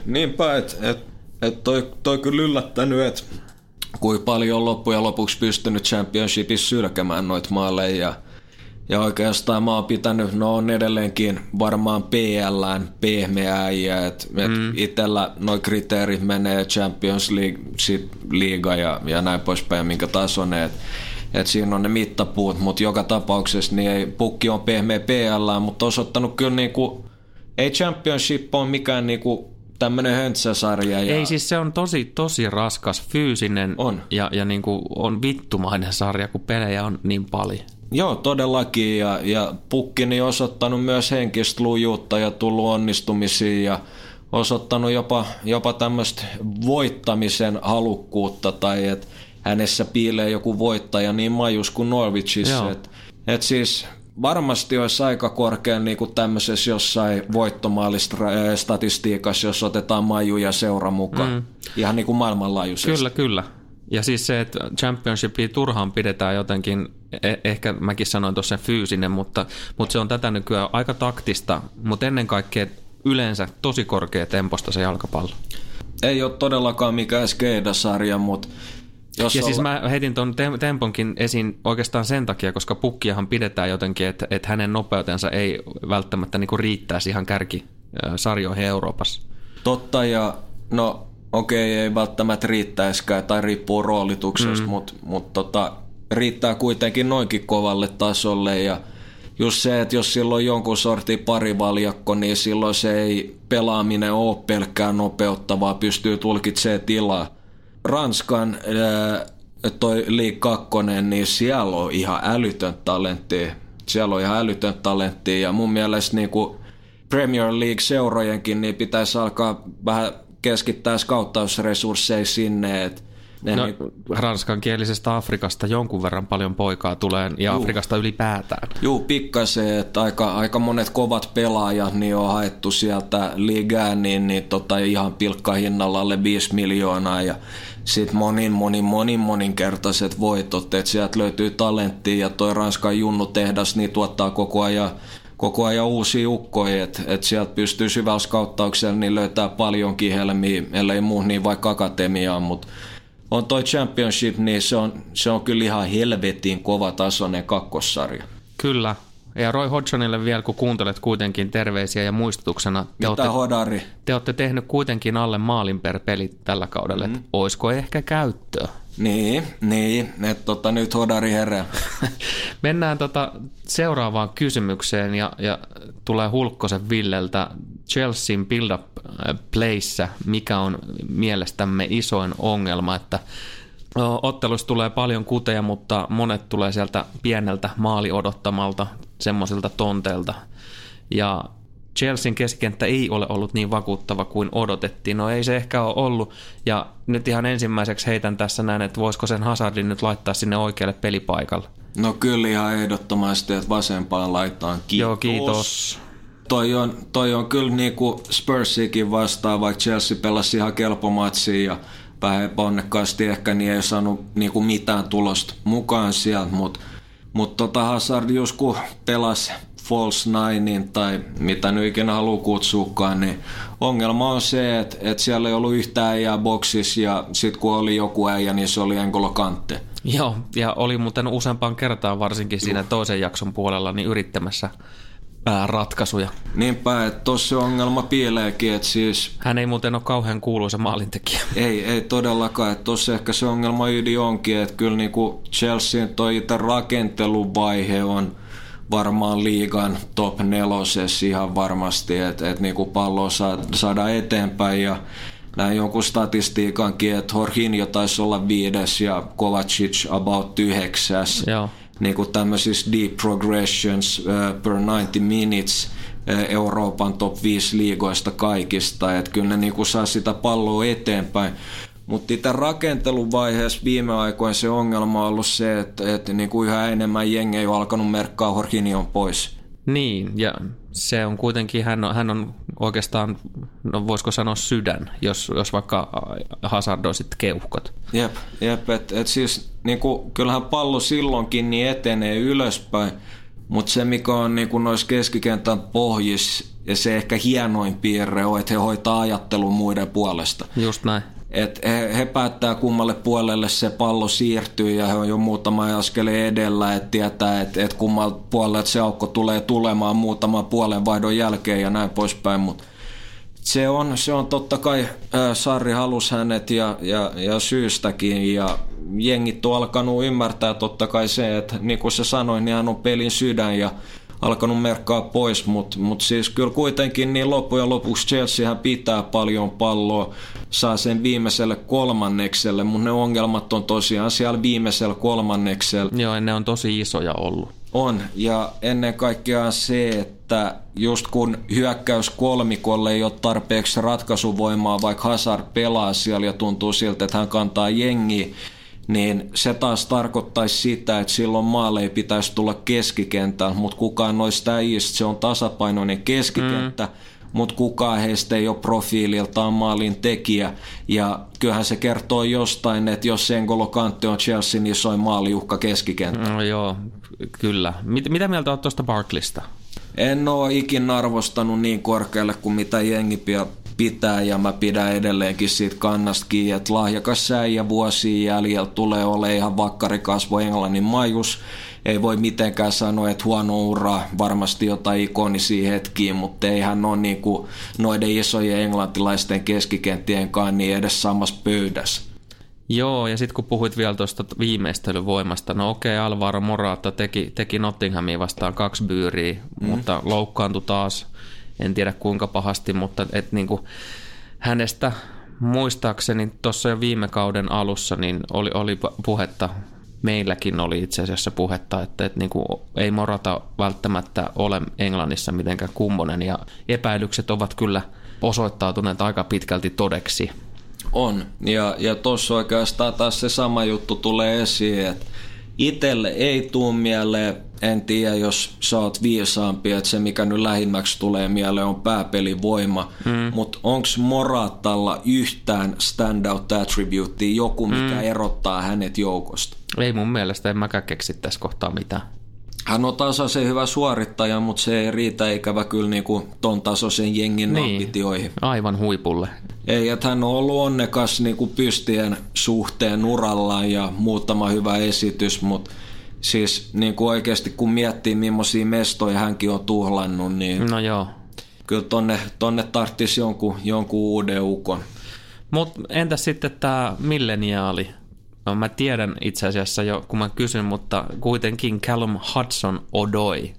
Niinpä, että et, et toi, toi kyllä yllättänyt, että kuinka paljon on loppujen lopuksi pystynyt championshipissa sylkemään noita maaleja. Ja oikeastaan mä oon pitänyt, no on edelleenkin varmaan PLään pehmeää ja et, et mm. itellä noin kriteerit menee Champions League, sit liiga ja, ja näin poispäin, minkä tason, että et siinä on ne mittapuut, mutta joka tapauksessa niin ei, pukki on pehmeä PL, mutta osoittanut kyllä niinku, ei Championship ole mikään niinku tämmöinen höntsäsarja. Ja... Ei siis se on tosi, tosi raskas, fyysinen on. ja, ja niinku on vittumainen sarja, kun pelejä on niin paljon. Joo, todellakin. Ja, ja Pukkini osoittanut myös henkistä lujuutta ja tullut onnistumisiin ja osoittanut jopa, jopa tämmöistä voittamisen halukkuutta tai että hänessä piilee joku voittaja niin majus kuin Norwichissa. Että et siis varmasti olisi aika korkea niin kuin tämmöisessä jossain voittomaalistatistiikassa, jos otetaan Maju ja seura mukaan. Mm. Ihan niin kuin maailmanlaajuisesti. Kyllä, kyllä. Ja siis se, että championshipia turhaan pidetään jotenkin, e- ehkä mäkin sanoin tuossa fyysinen, mutta, mutta se on tätä nykyään aika taktista, mutta ennen kaikkea yleensä tosi korkea temposta se jalkapallo. Ei ole todellakaan mikään skeidasarja, mutta jos ja olla... siis mä heitin tuon temponkin esiin oikeastaan sen takia, koska pukkiahan pidetään jotenkin, että, että hänen nopeutensa ei välttämättä niinku riittäisi ihan kärkisarjoihin Euroopassa. Totta ja no okei, ei välttämättä riittäisikään tai riippuu roolituksesta, mm. mutta mut tota, riittää kuitenkin noinkin kovalle tasolle ja just se, että jos silloin on jonkun sortin parivaljakko, niin silloin se ei pelaaminen ole pelkkää nopeuttavaa, pystyy tulkitsemaan tilaa. Ranskan ää, toi League 2, niin siellä on ihan älytön talentti. Siellä on ihan älytön talentti ja mun mielestä niin kuin Premier League-seurojenkin niin pitäisi alkaa vähän keskittää skauttausresursseja sinne, että no, niin, ranskankielisestä Afrikasta jonkun verran paljon poikaa tulee ja juu, Afrikasta ylipäätään. Juu, pikkasen, että aika, aika monet kovat pelaajat niin on haettu sieltä ligään niin, niin tota, ihan pilkkahinnalla alle 5 miljoonaa ja sitten monin, monin, monin, moninkertaiset voitot, että sieltä löytyy talenttia ja toi Ranskan junnutehdas niin tuottaa koko ajan koko ajan uusia ukkoja, että et sieltä pystyy syvällä skauttauksella niin löytää paljonkin helmiä, ellei muu niin vaikka akatemiaan, mutta on toi championship, niin se on, se on kyllä ihan helvetin kova tasoinen kakkossarja. Kyllä, ja Roy Hodgsonille vielä, kun kuuntelet kuitenkin terveisiä ja muistutuksena. Te Mitä olette, hodari? Te olette tehnyt kuitenkin alle maalin per peli tällä kaudella, mm. että olisiko ehkä käyttöä? Niin, niin, että tota, nyt hodari herää. Mennään tota seuraavaan kysymykseen ja, ja tulee Hulkkosen Villeltä Chelsean build-up äh, playssä, mikä on mielestämme isoin ongelma, että Ottelussa tulee paljon kuteja, mutta monet tulee sieltä pieneltä maali odottamalta semmoisilta tonteilta. Ja Chelsean keskikenttä ei ole ollut niin vakuuttava kuin odotettiin. No ei se ehkä ole ollut. Ja nyt ihan ensimmäiseksi heitän tässä näin, että voisiko sen Hazardin nyt laittaa sinne oikealle pelipaikalle. No kyllä ihan ehdottomasti, että vasempaan laittaa. Kiitos. Joo, kiitos. Toi on, toi on kyllä niinku Spursikin vastaan, vaikka Chelsea pelasi ihan kelpo ja vähän ponnekkaasti ehkä, niin ei saanut niinku mitään tulosta mukaan sieltä, mutta Mutta tota Hazard just kun pelasi false ninein tai mitä nyt ikinä haluaa kutsuukaan, niin ongelma on se, että, että siellä ei ollut yhtään äijää boksissa ja sitten kun oli joku äijä, niin se oli Enkolo Kante. Joo, ja oli muuten useampaan kertaan varsinkin siinä Juh. toisen jakson puolella niin yrittämässä ratkaisuja. Niinpä, että tuossa ongelma piileekin, että siis... Hän ei muuten ole kauhean kuuluisa maalintekijä. Ei, ei todellakaan, että tuossa ehkä se ongelma ydin onkin, että kyllä niinku Chelsean toi itse rakenteluvaihe on varmaan liigan top nelosessa ihan varmasti, että et niinku palloa saada eteenpäin ja näin jonkun statistiikankin, että Horhinjo taisi olla viides ja Kovacic about yhdeksäs. Joo. Niin kuin tämmöisissä deep progressions uh, per 90 minutes uh, Euroopan top 5 liigoista kaikista. Että kyllä ne niin kuin saa sitä palloa eteenpäin. Mutta itse rakenteluvaiheessa viime aikoina se ongelma on ollut se, että, että niin kuin yhä enemmän jengejä on alkanut merkkaa Horhinion pois. Niin, ja se on kuitenkin, hän on, hän on oikeastaan, no voisiko sanoa sydän, jos, jos vaikka Hazard sitten keuhkot. Jep, jep että et siis niin kuin, kyllähän pallo silloinkin niin etenee ylöspäin, mutta se mikä on niin kuin noissa keskikentän pohjissa ja se ehkä hienoin piirre on, että he hoitaa ajattelun muiden puolesta. Just näin. Et he, he päättää kummalle puolelle se pallo siirtyy ja he on jo muutama askeleen edellä, että tietää, että et kummalle puolelle se aukko tulee tulemaan muutaman puolen vaihdon jälkeen ja näin poispäin, mutta se on, se on totta kai, äh, Sarri halusi hänet ja, ja, ja syystäkin ja jengit on alkanut ymmärtää totta kai se, että niin kuin se sanoi, niin hän on pelin sydän ja alkanut merkkaa pois, mutta mut siis kyllä kuitenkin niin loppujen lopuksi Chelseahän pitää paljon palloa, saa sen viimeiselle kolmannekselle, mutta ne ongelmat on tosiaan siellä viimeisellä kolmanneksella. Joo, ne on tosi isoja ollut. On, ja ennen kaikkea se, että just kun hyökkäys kolmikolle ei ole tarpeeksi ratkaisuvoimaa, vaikka Hazard pelaa siellä ja tuntuu siltä, että hän kantaa jengiä, niin se taas tarkoittaisi sitä, että silloin maalle ei pitäisi tulla keskikentään, mutta kukaan noista äijistä se on tasapainoinen keskikenttä, mm. mutta kukaan heistä ei ole profiililtaan maalin tekijä. Ja kyllähän se kertoo jostain, että jos Sengolo Kante on Chelsean isoin maaliuhka keskikenttä. No joo, kyllä. Mit, mitä mieltä olet tuosta Barklista? En ole ikinä arvostanut niin korkealle kuin mitä jengi pitää ja mä pidän edelleenkin siitä kannasta kiinni, että lahjakas säijä vuosien jäljellä tulee ole ihan vakkarikasvo Englannin majus. Ei voi mitenkään sanoa, että huono ura, varmasti jotain ikonisia hetkiä, mutta ei hän ole niin kuin noiden isojen englantilaisten keskikenttien kanssa niin edes samassa pöydässä. Joo, ja sitten kun puhuit vielä tuosta viimeistelyvoimasta, no okei, okay, Alvaro Morata teki, teki Nottinghamiin vastaan kaksi byyriä, mm. mutta loukkaantui taas en tiedä kuinka pahasti, mutta et niin kuin hänestä muistaakseni tuossa jo viime kauden alussa niin oli, oli puhetta, meilläkin oli itse asiassa puhetta, että, että niin kuin ei Morata välttämättä ole Englannissa mitenkään kummonen ja epäilykset ovat kyllä osoittautuneet aika pitkälti todeksi. On, ja, ja tuossa oikeastaan taas se sama juttu tulee esiin, että Itelle ei tuu mieleen, en tiedä jos sä oot viisaampi, että se mikä nyt lähimmäksi tulee mieleen on pääpelivoima, mm. mutta onko Moratalla yhtään standout attribute, joku mikä mm. erottaa hänet joukosta? Ei mun mielestä, en mäkään keksi tässä kohtaa mitään. Hän on tasaisen hyvä suorittaja, mutta se ei riitä ikävä kyllä niin kuin ton tasoisen jengin niin, ambitioihin. Aivan huipulle. Ei, että hän on ollut onnekas niin kuin pystien suhteen urallaan ja muutama hyvä esitys, mutta siis niin kuin oikeasti kun miettii millaisia mestoja hänkin on tuhlannut, niin no joo. kyllä tonne, tonne tarttisi jonkun, jonkun uuden ukon. Mutta entäs sitten tämä milleniaali? No, mä tiedän itse asiassa jo, kun mä kysyn, mutta kuitenkin Callum Hudson Odoi.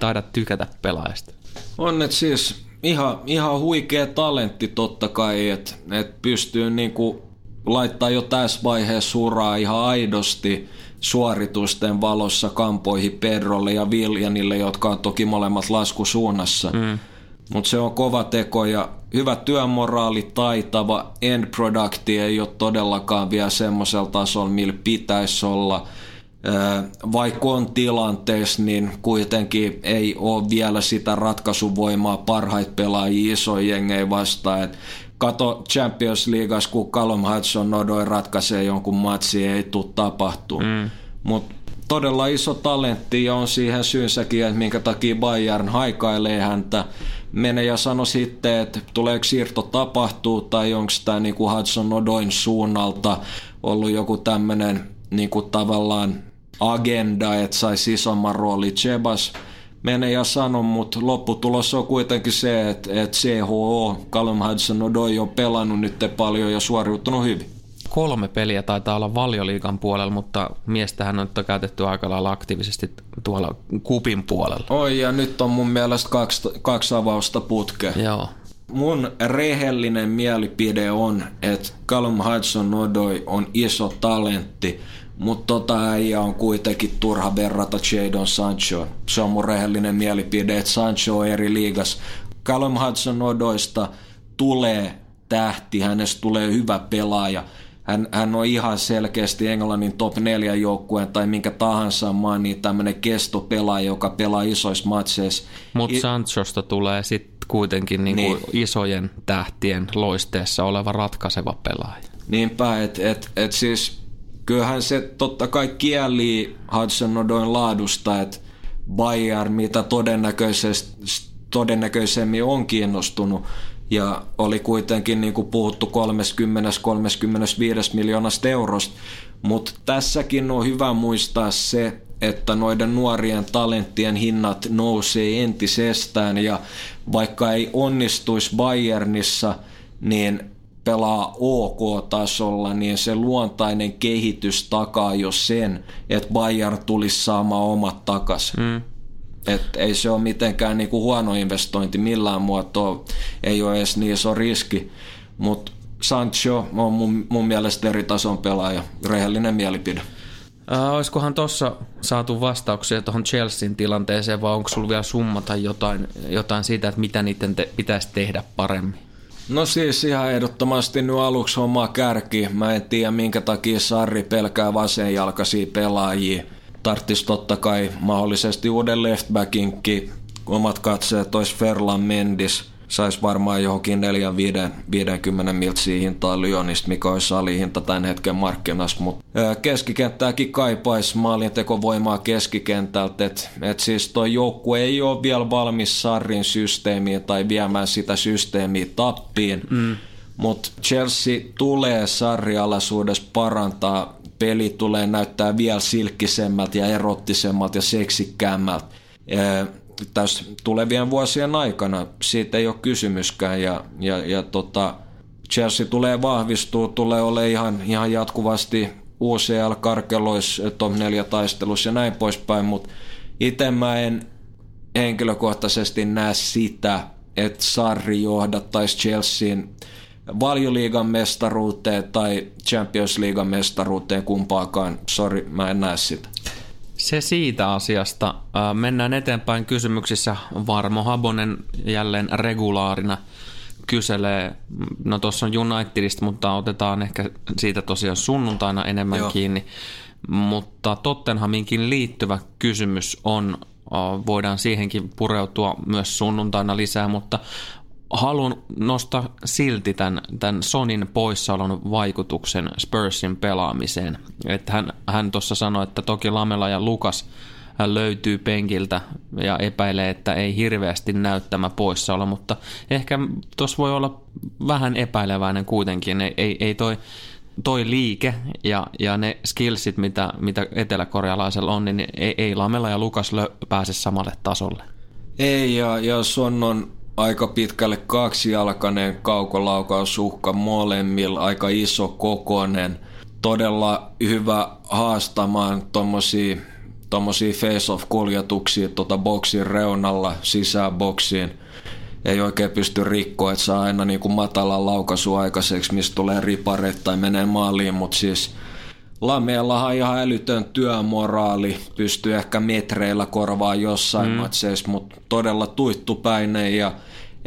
Taidat tykätä pelaajasta. On, että siis ihan, ihan huikea talentti totta kai, että et pystyy niinku laittaa jo tässä vaiheessa suraa ihan aidosti suoritusten valossa kampoihin Pedrolle ja Viljanille, jotka on toki molemmat laskusuunnassa. Mm. Mutta se on kova teko ja hyvä työmoraali, taitava, end producti ei ole todellakaan vielä semmoisella tasolla, millä pitäisi olla. Vaikka on tilanteessa, niin kuitenkin ei ole vielä sitä ratkaisuvoimaa parhaita pelaajia isoja jengejä vastaan. Et kato Champions Leagueas, kun Callum Hudson nodoi ratkaisee jonkun matsi, ei tule tapahtuu. Mm. Mutta todella iso talentti ja on siihen syynsäkin, että minkä takia Bayern haikailee häntä. Mene ja sano sitten, että tuleeko siirto tapahtuu tai onko tämä niinku Hudson Odoin suunnalta ollut joku tämmöinen niinku tavallaan agenda, että saisi isomman rooli Chebas mene ja sano, mutta lopputulos on kuitenkin se, että, että CHO, Callum Hudson Odoi on pelannut nyt paljon ja suoriutunut hyvin. Kolme peliä taitaa olla valioliikan puolella, mutta miestähän on käytetty aika lailla aktiivisesti tuolla kupin puolella. Oi, ja nyt on mun mielestä kaksi, kaksi avausta putkea. Joo. Mun rehellinen mielipide on, että Callum Hudson Odoi on iso talentti, mutta tota äijä on kuitenkin turha verrata Jadon Sancho. Se on mun rehellinen mielipide, että Sancho on eri liigas. Callum Hudson Odoista tulee tähti, hänestä tulee hyvä pelaaja. Hän, hän on ihan selkeästi Englannin top 4 joukkueen tai minkä tahansa maan niin tämmöinen kestopelaaja, joka pelaa isoissa matseissa. Mutta I... Sanchosta tulee sitten kuitenkin niinku niin. isojen tähtien loisteessa oleva ratkaiseva pelaaja. Niinpä, että et, et siis kyllähän se totta kai kieli Hudson Odoin laadusta, että Bayern, mitä todennäköisemmin on kiinnostunut, ja oli kuitenkin niin kuin puhuttu 30-35 miljoonasta eurosta. Mutta tässäkin on hyvä muistaa se, että noiden nuorien talenttien hinnat nousee entisestään ja vaikka ei onnistuisi Bayernissa, niin pelaa OK-tasolla, niin se luontainen kehitys takaa jo sen, että Bayern tulisi saamaan omat takaisin. Mm. Et ei se ole mitenkään niinku huono investointi millään muotoa, ei ole edes niin iso riski, mutta Sancho on mun, mun mielestä eri tason pelaaja, rehellinen mielipide. Äh, olisikohan tuossa saatu vastauksia tuohon Chelsean tilanteeseen vai onko sulla vielä summata jotain, jotain siitä, että mitä niiden te, pitäisi tehdä paremmin? No siis ihan ehdottomasti nyt aluksi homma kärki. Mä en tiedä minkä takia Sarri pelkää vasenjalkaisia pelaajia. Tarttis totta kai mahdollisesti uuden leftbackinkin. Omat katseet olisi Ferlan Mendis – saisi varmaan johonkin 4-50 miltsiä hintaa Lyonista, mikä olisi salihinta tämän hetken markkinassa, mutta keskikenttääkin kaipaisi maalintekovoimaa keskikentältä, että et siis tuo joukkue ei ole vielä valmis Sarrin systeemiin tai viemään sitä systeemiä tappiin, mm. mutta Chelsea tulee sarrialaisuudessa parantaa, peli tulee näyttää vielä silkkisemmältä ja erottisemmältä ja seksikkäämmältä tässä tulevien vuosien aikana. Siitä ei ole kysymyskään ja, ja, ja tota, Chelsea tulee vahvistua, tulee ole ihan, ihan jatkuvasti UCL, Karkelois, top 4 taistelussa ja näin poispäin, mutta itse mä en henkilökohtaisesti näe sitä, että Sarri johdattaisi Chelsean valjoliigan mestaruuteen tai Champions Leaguean mestaruuteen kumpaakaan. Sori, mä en näe sitä. Se siitä asiasta. Mennään eteenpäin kysymyksissä. Varmo Habonen jälleen regulaarina kyselee, no tuossa on Unitedista, mutta otetaan ehkä siitä tosiaan sunnuntaina enemmän Joo. kiinni. Mutta Tottenhaminkin liittyvä kysymys on, voidaan siihenkin pureutua myös sunnuntaina lisää, mutta haluan nostaa silti tämän, tämän Sonin poissaolon vaikutuksen Spursin pelaamiseen. Että hän, hän tuossa sanoi, että toki Lamela ja Lukas löytyy penkiltä ja epäilee, että ei hirveästi näy tämä poissaolo, mutta ehkä tuossa voi olla vähän epäileväinen kuitenkin. Ei, ei, ei toi, toi liike ja, ja ne skillsit, mitä, mitä eteläkorealaisella on, niin ei, ei Lamela ja Lukas lö, pääse samalle tasolle. Ei, ja, ja Son on aika pitkälle kaksijalkainen kaukolaukausuhka molemmilla, aika iso kokonen, todella hyvä haastamaan tommosia, tommosia face-off-kuljetuksia tota boksin reunalla sisään boksiin. Ei oikein pysty rikkoa, että saa aina niinku matalan laukaisu aikaiseksi, mistä tulee riparet tai menee maaliin, mutta siis – Lameellahan ihan älytön työmoraali, pystyy ehkä metreillä korvaa jossain mm. matseissa, mutta todella tuittupäinen ja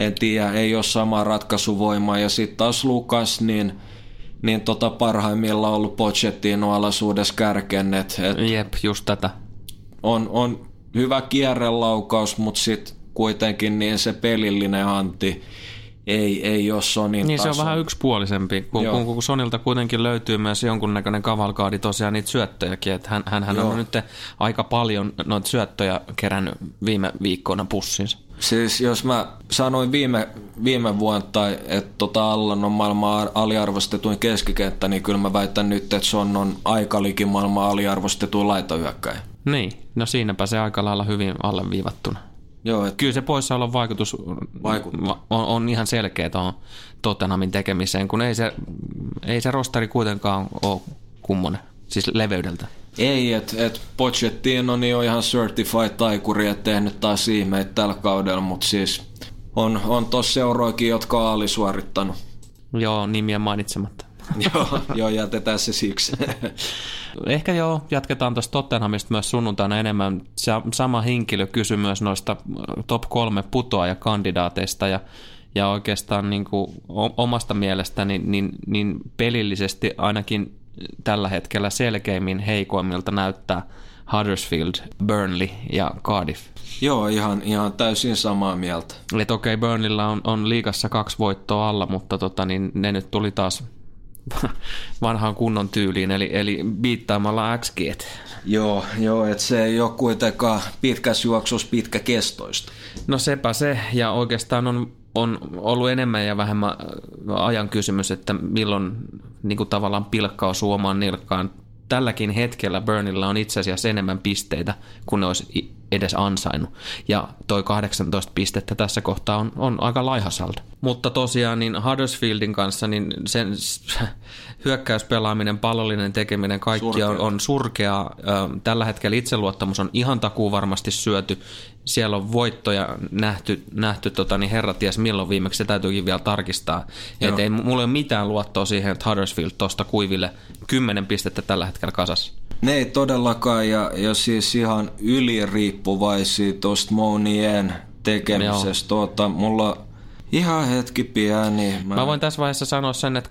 en tiedä, ei ole sama ratkaisuvoimaa. Ja sitten taas Lukas, niin, niin tota parhaimmillaan ollut Pochettino alaisuudessa kärken. Et, et Jep, just tätä. On, on hyvä kierrelaukaus, mutta sitten kuitenkin niin se pelillinen anti ei, ei ole Sonin Niin se on vähän yksipuolisempi, kun, kun, kun Sonilta kuitenkin löytyy myös jonkunnäköinen kavalkaadi tosiaan niitä syöttöjäkin, että hän, hänhän Joo. on nyt aika paljon noita syöttöjä kerännyt viime viikkoina pussinsa. Siis jos mä sanoin viime, viime vuonna, tai että tota Allan on maailman aliarvostetuin keskikenttä, niin kyllä mä väitän nyt, että Son on aikalikin maailman aliarvostetuin laitohyökkäjä. Niin, no siinäpä se aika lailla hyvin alleviivattuna. Joo, et, Kyllä se poissaolon vaikutus Vaikuttaa. on, on ihan selkeä tuohon Tottenhamin tekemiseen, kun ei se, ei se rosteri kuitenkaan ole kummonen, siis leveydeltä. Ei, että et Pochettino niin on ihan certified taikuri, että tehnyt taas ihmeitä tällä kaudella, mutta siis on, on tossa seuroikin, jotka on alisuorittanut. Joo, nimiä mainitsematta. joo, joo, jätetään se siksi. Ehkä joo, jatketaan tuosta Tottenhamista myös sunnuntaina enemmän. Sa- sama henkilö kysyi myös noista äh, top kolme putoajakandidaateista ja, ja oikeastaan niin kuin omasta mielestäni niin, niin pelillisesti ainakin tällä hetkellä selkeimmin heikoimmilta näyttää Huddersfield, Burnley ja Cardiff. joo, ihan, ihan täysin samaa mieltä. Et okei, Burnleyllä on, on liigassa kaksi voittoa alla, mutta tota, niin ne nyt tuli taas vanhaan kunnon tyyliin, eli, eli biittaamalla XG. Joo, joo että se ei ole kuitenkaan pitkässä juoksussa pitkä kestoista. No sepä se, ja oikeastaan on, on ollut enemmän ja vähemmän äh, ajan kysymys, että milloin niin kuin tavallaan pilkka osuu omaan nilkkaan. Tälläkin hetkellä Burnilla on itse asiassa enemmän pisteitä kuin ne olisi edes ansainnut. Ja toi 18 pistettä tässä kohtaa on, on aika laihasalda. Mutta tosiaan niin Huddersfieldin kanssa niin sen hyökkäyspelaaminen, pallollinen tekeminen, kaikki on, on surkea. Tällä hetkellä itseluottamus on ihan takuu varmasti syöty. Siellä on voittoja nähty, nähty tota, niin herra ties milloin viimeksi, se täytyykin vielä tarkistaa. Et ei, mulla ei ole mitään luottoa siihen, että Huddersfield tuosta kuiville 10 pistettä tällä hetkellä kasassa. Ne ei todellakaan, ja, ja siis ihan yliriippuvaisia tuosta Mounien tekemisestä. Tuota, mulla ihan hetki pieni. Mä, Mä voin tässä vaiheessa sanoa sen, että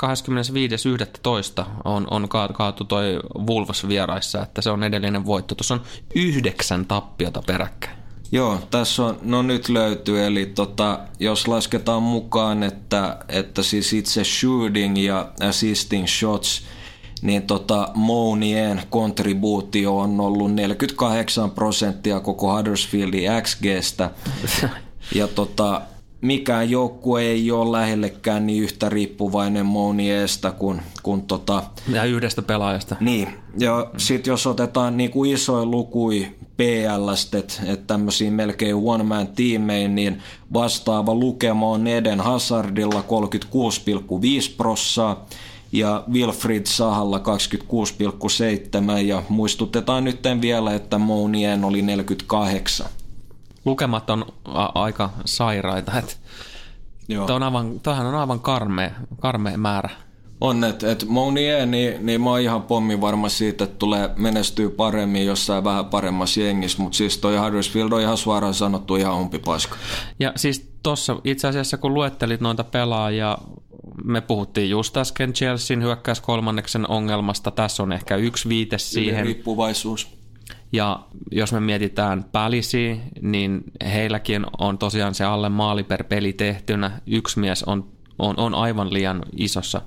25.11. on, on ka- kaatu toi Wolves vieraissa, että se on edellinen voitto. Tuossa on yhdeksän tappiota peräkkäin. Joo, tässä on, no nyt löytyy, eli tota, jos lasketaan mukaan, että, että siis itse shooting ja assisting shots, niin tota Mounien kontribuutio on ollut 48 prosenttia koko Huddersfieldin XGstä. Ja tota, mikään joukkue ei ole lähellekään niin yhtä riippuvainen Mouniesta kuin, kuin tota, Ja yhdestä pelaajasta. niin, ja sitten jos otetaan niinku isoja lukui PLstä, että et tämmöisiä melkein one man tiimeihin, niin vastaava lukema on Eden Hazardilla 36,5 prossaa ja Wilfried Sahalla 26,7 ja muistutetaan nyt vielä, että Mounien oli 48. Lukemat on a- aika sairaita. Et Joo. Tuo on aivan, toihan on aivan karmea, karmea määrä. On, että et Mounier, niin, niin mä oon ihan pommi varma siitä, että tulee menestyä paremmin jossain vähän paremmassa jengissä, mutta siis toi Huddersfield on ihan suoraan sanottu ihan umpipaska. Ja siis tuossa itse asiassa kun luettelit noita pelaajia, me puhuttiin just äsken Chelsean hyökkäys kolmanneksen ongelmasta. Tässä on ehkä yksi viite siihen. Riippuvaisuus. Ja jos me mietitään pälisiä, niin heilläkin on tosiaan se alle maali per peli tehtynä. Yksi mies on, on, on aivan liian isossa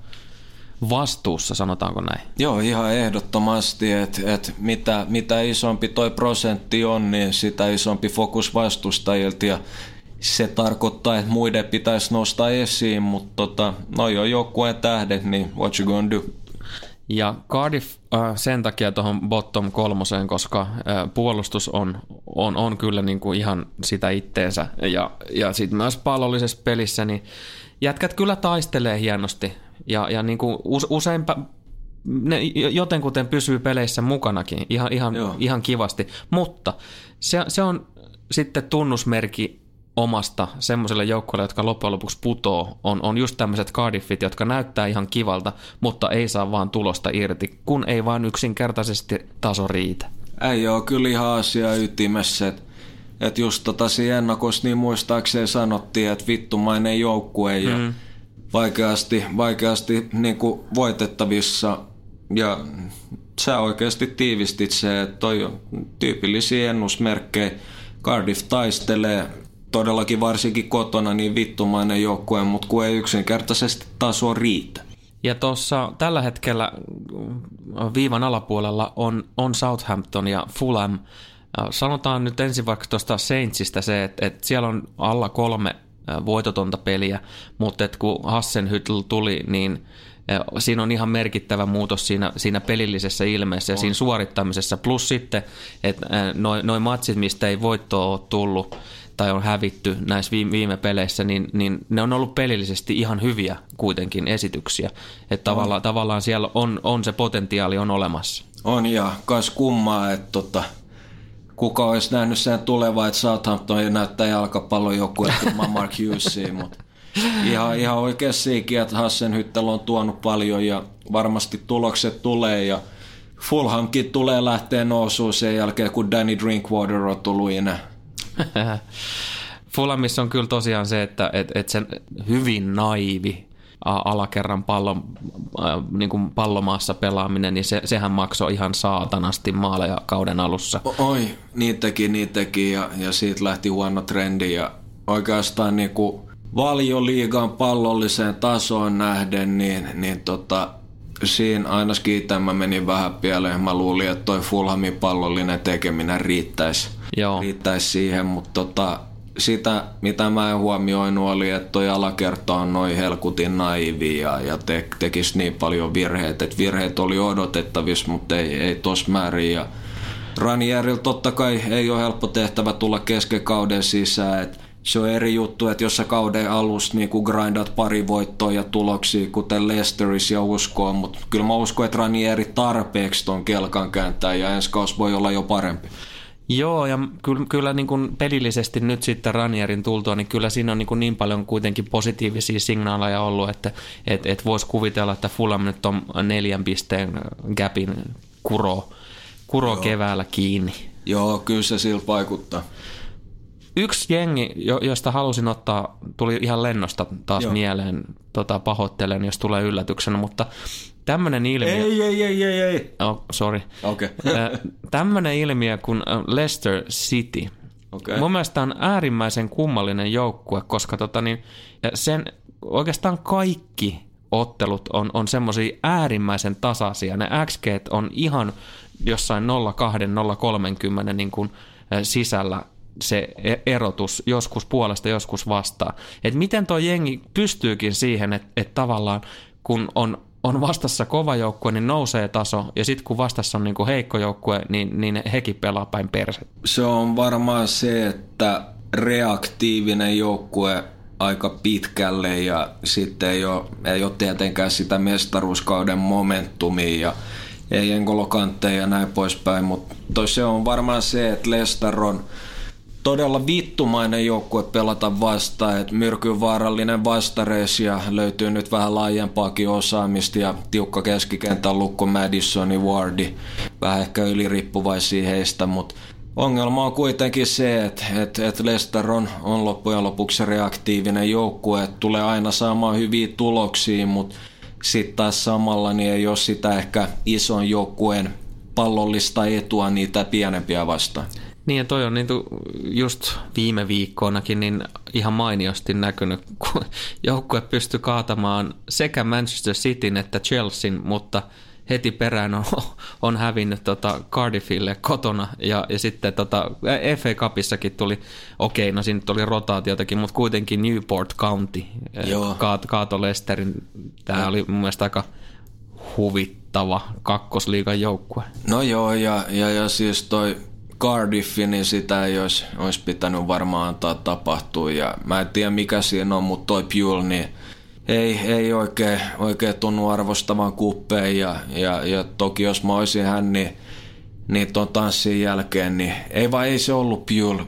vastuussa, sanotaanko näin. Joo, ihan ehdottomasti, että et mitä, mitä isompi toi prosentti on, niin sitä isompi fokus vastustajilta ja se tarkoittaa, että muiden pitäisi nostaa esiin, mutta tota, no jo joukkueen tähdet, niin what you gonna do? Ja Cardiff äh, sen takia tuohon bottom kolmoseen, koska äh, puolustus on, on, on kyllä niin kuin ihan sitä itteensä. Ja, ja sitten myös pallollisessa pelissä, niin jätkät kyllä taistelee hienosti. Ja, ja niin kuin use, useinpä ne jotenkuten pysyy peleissä mukanakin ihan, ihan, Joo. ihan kivasti. Mutta se, se on sitten tunnusmerkki omasta semmoiselle joukkueelle, jotka loppujen lopuksi putoo, on, on just tämmöiset Cardiffit, jotka näyttää ihan kivalta, mutta ei saa vaan tulosta irti, kun ei vaan yksinkertaisesti taso riitä. Ei ole kyllä ihan asia ytimessä, että et just tota siinä ennakossa niin muistaakseni sanottiin, että vittumainen joukkue ja mm. Vaikeasti, vaikeasti niin kuin voitettavissa ja sä oikeasti tiivistit se, että toi on tyypillisiä ennusmerkkejä. Cardiff taistelee todellakin varsinkin kotona niin vittumainen joukkue, mutta kun ei yksinkertaisesti taso riitä. Ja tuossa tällä hetkellä viivan alapuolella on, on Southampton ja Fulham. Sanotaan nyt ensin vaikka tuosta Saintsista se, että, että siellä on alla kolme voitotonta peliä, mutta että kun Hassenhüttel tuli, niin siinä on ihan merkittävä muutos siinä, siinä pelillisessä ilmeessä ja siinä suorittamisessa. Plus sitten, että noin noi matsit, mistä ei voittoa ole tullut, tai on hävitty näissä viime, viime peleissä, niin, niin ne on ollut pelillisesti ihan hyviä kuitenkin esityksiä. Että tavallaan, tavallaan siellä on, on se potentiaali on olemassa. On ja kas kummaa, että tota, kuka olisi nähnyt sen tulevaa, että Southampton näyttää jalkapallojoukkueet ilman Mark Hughesia, mutta ihan, ihan oikeastikin, että Hassenhyttel on tuonut paljon ja varmasti tulokset tulee ja Fulhamkin tulee lähteä nousuun sen jälkeen, kun Danny Drinkwater on tullut enää. Fulamissa on kyllä tosiaan se, että et, et sen hyvin naivi alakerran pallon, äh, niin kuin pallomaassa pelaaminen, niin se, sehän maksoi ihan saatanasti maaleja kauden alussa. Oi, niin teki, niin teki ja, ja siitä lähti huono trendi ja oikeastaan niin kuin valioliigan pallolliseen tasoon nähden, niin, niin tota, siinä ainakin tämä meni vähän pieleen. Mä luulin, että toi Fulhamin pallollinen tekeminen riittäisi, Joo. riittäisi siihen, mutta tota, sitä, mitä mä en huomioinut, oli, että toi alakerta on noin helkutin naivi ja, ja te, tekisi niin paljon virheitä. että virheet oli odotettavissa, mutta ei, ei tos määrin. Ja Ranierilla totta kai ei ole helppo tehtävä tulla kesken kauden sisään. että se on eri juttu, että jos sä kauden alussa niin grindat pari voittoa ja tuloksia, kuten Lesteris ja uskoo, mutta kyllä mä uskon, että Ranieri tarpeeksi ton kelkan kääntää ja ensi kausi voi olla jo parempi. Joo, ja kyllä, kyllä niin kuin pelillisesti nyt sitten Ranierin tultua, niin kyllä siinä on niin, kuin niin paljon kuitenkin positiivisia signaaleja ollut, että et, et voisi kuvitella, että Fulham nyt on neljän pisteen gapin kuro, kuro keväällä kiinni. Joo, kyllä se siltä vaikuttaa. Yksi jengi, josta halusin ottaa, tuli ihan lennosta taas Joo. mieleen, tota, pahoittelen, jos tulee yllätyksenä, mutta tämmöinen ilmiö... Ei, ei, ei, ei, ei. Oh, sorry. Okay. tämmöinen ilmiö kuin Leicester City. Okay. Mun mielestä on äärimmäisen kummallinen joukkue, koska tota, niin, sen oikeastaan kaikki ottelut on, on semmoisia äärimmäisen tasaisia. Ne XG on ihan jossain 0,2-0,30 niin kuin sisällä se e- erotus joskus puolesta, joskus vastaan. Että miten tuo jengi pystyykin siihen, että, että tavallaan kun on, on vastassa kova joukkue, niin nousee taso, ja sitten kun vastassa on niinku heikko joukkue, niin, niin hekin pelaa päin perse. Se on varmaan se, että reaktiivinen joukkue aika pitkälle ja sitten ei ole, ei ole tietenkään sitä mestaruuskauden momentumia ja ei enkolokanteja ja näin poispäin, mutta se on varmaan se, että Lestar on – todella vittumainen joukkue pelata vastaan, että myrkyn vaarallinen vastareis ja löytyy nyt vähän laajempaakin osaamista ja tiukka keskikentän lukko Madisoni Wardi, vähän ehkä yliriippuvaisia heistä, mutta Ongelma on kuitenkin se, että, että, että Leicester on, on loppujen lopuksi reaktiivinen joukkue, että tulee aina saamaan hyviä tuloksia, mutta sitten taas samalla niin ei ole sitä ehkä ison joukkueen pallollista etua niitä pienempiä vastaan. Niin ja toi on niin just viime viikkoinakin niin ihan mainiosti näkynyt, kun joukkue pystyi kaatamaan sekä Manchester Cityn että Chelsean, mutta heti perään on, on hävinnyt tota Cardiffille kotona ja, ja sitten tota, FA Cupissakin tuli, okei, okay, no siinä tuli rotaatiotakin, mutta kuitenkin Newport County Joo. Kaat, kaato Lesterin. Tämä oli mun mielestä aika huvittava kakkosliigan joukkue. No joo, ja, ja, ja siis toi Cardiffi, niin sitä ei olisi, olisi pitänyt varmaan antaa tapahtua. Ja mä en tiedä mikä siinä on, mutta toi Pule, niin ei, ei oikein, oikein tunnu arvostavan kuppeen. Ja, ja, ja toki jos mä olisin hän, niin, niin ton tanssin jälkeen, niin ei vaan ei se ollut Pule.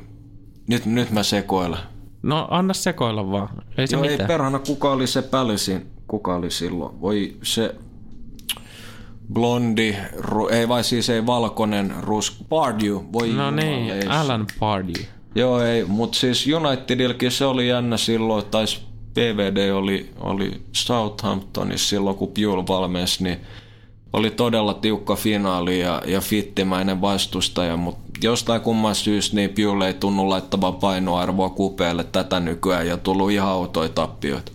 Nyt, nyt mä sekoilen. No anna sekoilla vaan. Ei se Joo, mitään. ei perhana, kuka oli se pälisin, kuka oli silloin. Voi se, blondi, ru, ei vai siis ei valkoinen, rus, Pardew, voi No niin, ei. Alan Pardew. Joo, ei, mutta siis Unitedilkin se oli jännä silloin, tai PVD oli, oli Southamptonissa silloin, kun Pule valmensi, niin oli todella tiukka finaali ja, ja fittimäinen vastustaja, mutta jostain kumman syystä niin Pule ei tunnu laittavan painoarvoa kupeelle tätä nykyään ja tullut ihan autoja tappioita.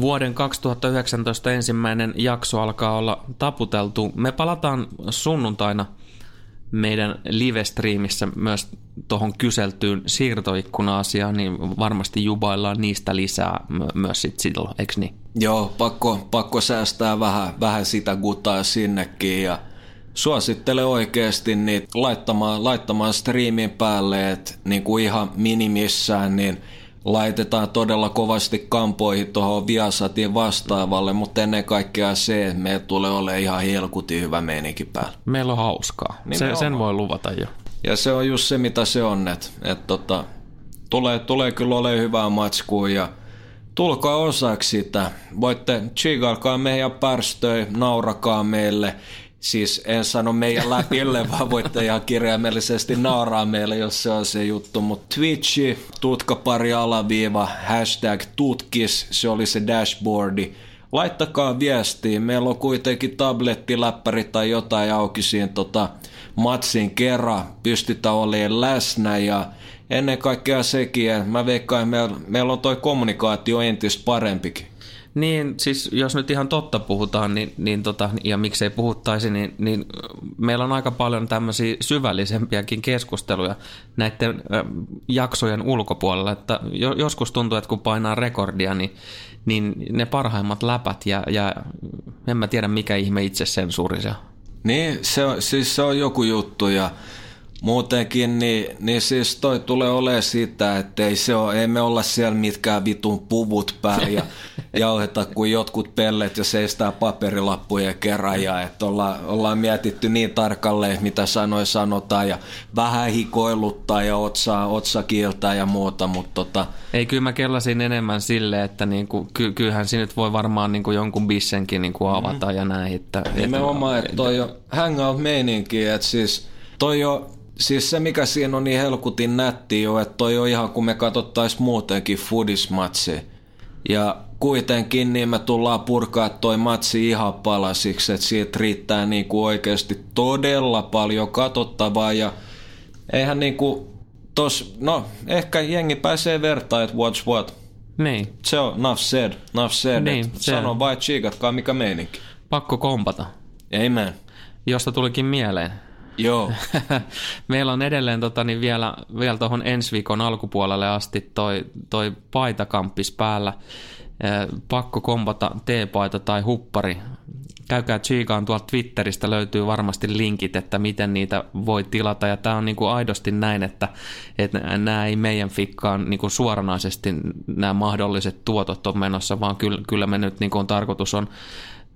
Vuoden 2019 ensimmäinen jakso alkaa olla taputeltu. Me palataan sunnuntaina meidän live-striimissä myös tuohon kyseltyyn siirtoikkuna-asiaan, niin varmasti jubaillaan niistä lisää myös sit silloin, eikö niin? Joo, pakko, pakko säästää vähän, vähän sitä gutaa sinnekin ja suosittele oikeasti niin laittamaan, laittamaan striimin päälle, että niin kuin ihan minimissään, niin – laitetaan todella kovasti kampoihin tuohon Viasatin vastaavalle, mutta ennen kaikkea se, että meillä tulee olemaan ihan helkutin hyvä meininki päällä. Meillä on hauskaa. Se, sen voi luvata jo. Ja se on just se, mitä se on, että, että tota, tulee, tulee kyllä olemaan hyvää matskua ja tulkaa osaksi sitä. Voitte chigalkaa meidän pärstöi, naurakaa meille – Siis en sano meidän läpille, vaan voitte ihan kirjaimellisesti nauraa meille, jos se on se juttu. Mutta Twitchi, tutkapari alaviiva, hashtag tutkis, se oli se dashboardi. Laittakaa viestiä, meillä on kuitenkin tabletti, läppäri tai jotain auki siinä tota, matsin kerran. Pystytään olemaan läsnä ja ennen kaikkea sekin, mä veikkaan, meillä, meillä on toi kommunikaatio entistä parempikin. Niin, siis jos nyt ihan totta puhutaan, niin, niin tota, ja miksei puhuttaisi, niin, niin meillä on aika paljon tämmöisiä syvällisempiäkin keskusteluja näiden äh, jaksojen ulkopuolella, että joskus tuntuu, että kun painaa rekordia, niin, niin ne parhaimmat läpät ja, ja en mä tiedä mikä ihme itse sensuuri se on. Niin, se on, siis se on joku juttu ja Muutenkin, niin, niin siis toi tulee olemaan sitä, että ei, se ole, ei me olla siellä mitkään vitun puvut päällä ja jauheta kuin jotkut pellet ja seistää paperilappujen kerran ja että olla, ollaan mietitty niin tarkalleen, mitä sanoi sanotaan ja vähän hikoiluttaa ja otsaa, otsa kiiltää ja muuta, mutta tota... Ei, kyllä mä kellasin enemmän sille, että niinku, ky- kyllähän siinä nyt voi varmaan niinku jonkun bissenkin niinku avata mm. ja näin. Että, Nimenomaan, että toi on hangout-meininki, että siis toi on siis se mikä siinä on niin helkutin nätti jo, että toi on ihan kun me katsottais muutenkin fudismatsi. Ja kuitenkin niin me tullaan purkaa toi matsi ihan palasiksi, että siitä riittää niinku oikeasti todella paljon katsottavaa ja eihän niinku tos, no ehkä jengi pääsee vertaan, että watch what. Niin. Se on enough said, enough said. Niin, sano vai chiikatkaa mikä meininki. Pakko kompata. Amen. Josta tulikin mieleen. Joo. Meillä on edelleen tota, niin vielä, vielä tuohon ensi viikon alkupuolelle asti toi, toi paitakamppis päällä. Pakko kompata T-paita tai huppari. Käykää tsiikaan tuolta Twitteristä, löytyy varmasti linkit, että miten niitä voi tilata. Ja tämä on niinku aidosti näin, että, että nämä ei meidän fikkaan niinku suoranaisesti nämä mahdolliset tuotot on menossa, vaan kyllä, kyllä me nyt niinku on tarkoitus on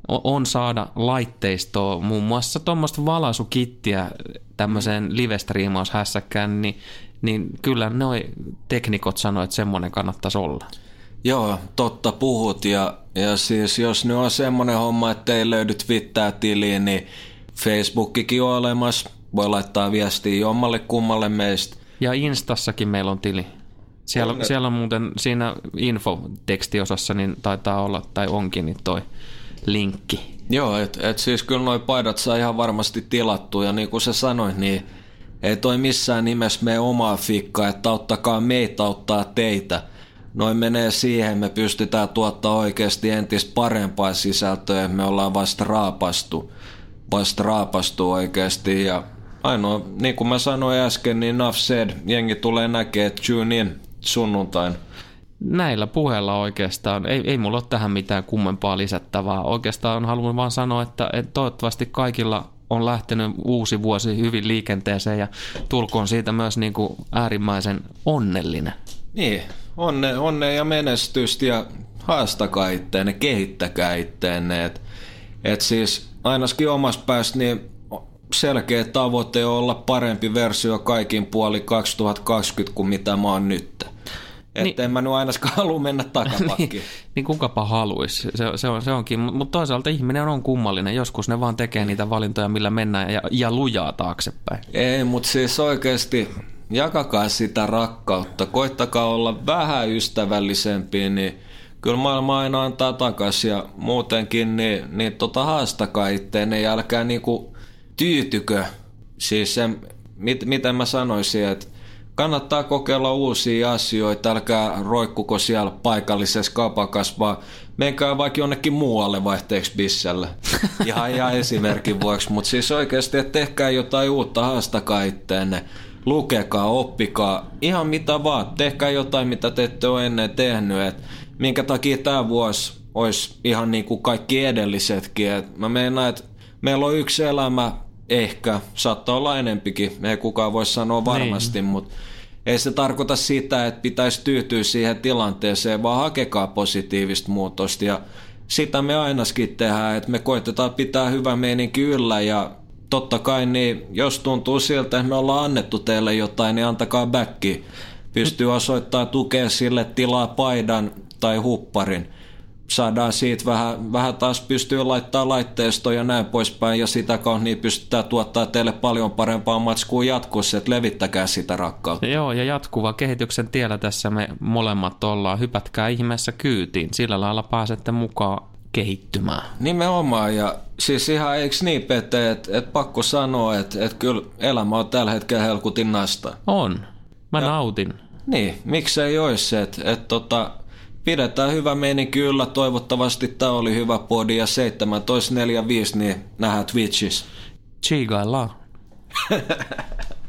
on saada laitteistoa, muun muassa tuommoista valaisukittiä tämmöiseen live-striimaushässäkkään, niin, niin kyllä noi teknikot sanoivat, että semmoinen kannattaisi olla. Joo, totta puhut. Ja, ja siis jos nyt on semmoinen homma, että ei löydy Twitter-tiliin, niin Facebookikin on olemassa. Voi laittaa viestiä jommalle kummalle meistä. Ja Instassakin meillä on tili. Siellä, on, siellä on muuten siinä infotekstiosassa, niin taitaa olla, tai onkin, niin toi linkki. Joo, että et siis kyllä noi paidat saa ihan varmasti tilattua ja niin kuin sä sanoit, niin ei toi missään nimessä mene omaa fikkaa, että auttakaa meitä auttaa teitä. Noin menee siihen, me pystytään tuottaa oikeasti entistä parempaa sisältöä, me ollaan vasta raapastu, vasta raapastu oikeasti ja ainoa, niin kuin mä sanoin äsken, niin enough said, jengi tulee näkemään tune in sunnuntain näillä puheilla oikeastaan, ei, ei mulla ole tähän mitään kummempaa lisättävää. Oikeastaan haluan vaan sanoa, että, että toivottavasti kaikilla on lähtenyt uusi vuosi hyvin liikenteeseen ja tulkoon siitä myös niin kuin äärimmäisen onnellinen. Niin, onne, onne ja menestystä ja haastakaa itteenne, kehittäkää itteenne. Et, et siis ainakin omassa päässä niin selkeä tavoite on olla parempi versio kaikin puoli 2020 kuin mitä mä oon nyt. Että niin, en mä nyt ainakaan halua mennä takapakkiin. niin, niin kukapa haluaisi, se, se, on, se onkin. Mutta toisaalta ihminen on kummallinen. Joskus ne vaan tekee niitä valintoja, millä mennään ja, ja lujaa taaksepäin. Ei, mutta siis oikeasti jakakaa sitä rakkautta. Koittakaa olla vähän ystävällisempiä, niin kyllä maailma aina antaa takaisin ja muutenkin, niin, niin tota haastakaa itteen, ja älkää niinku tyytykö, siis se, mit, miten mä sanoisin, että kannattaa kokeilla uusia asioita, älkää roikkuko siellä paikallisessa kapakas, vaan menkää vaikka jonnekin muualle vaihteeksi bisselle. Ihan, ihan esimerkin vuoksi, mutta siis oikeasti, että tehkää jotain uutta, haastakaa itteenne. Lukekaa, oppikaa, ihan mitä vaan. Tehkää jotain, mitä te ette ole ennen tehnyt. Et minkä takia tämä vuosi olisi ihan niin kuin kaikki edellisetkin. Et mä meinaan, että meillä on yksi elämä, ehkä, saattaa olla enempikin, ei kukaan voi sanoa varmasti, niin. mutta ei se tarkoita sitä, että pitäisi tyytyä siihen tilanteeseen, vaan hakekaa positiivista muutosta. Ja sitä me ainakin tehdään, että me koitetaan pitää hyvä meininki yllä. Ja totta kai niin, jos tuntuu siltä, että me ollaan annettu teille jotain, niin antakaa backi. Pystyy osoittamaan tukea sille tilaa paidan tai hupparin – saadaan siitä vähän, vähän taas pystyy laittaa laitteistoja ja näin poispäin, ja sitä kautta niin pystytään tuottaa teille paljon parempaa matskua jatkossa, että levittäkää sitä rakkautta. Joo, ja jatkuva kehityksen tiellä tässä me molemmat ollaan. Hypätkää ihmeessä kyytiin, sillä lailla pääsette mukaan kehittymään. Nimenomaan, ja siis ihan eikö niin, Pete, että et pakko sanoa, että et kyllä elämä on tällä hetkellä helkutin nasta. On. Mä ja, nautin. Niin, miksei olisi se, että et tota, Pidetään hyvä meni kyllä. Toivottavasti tämä oli hyvä podi ja 17.45 niin nähdään Twitchissä. Chigaillaan.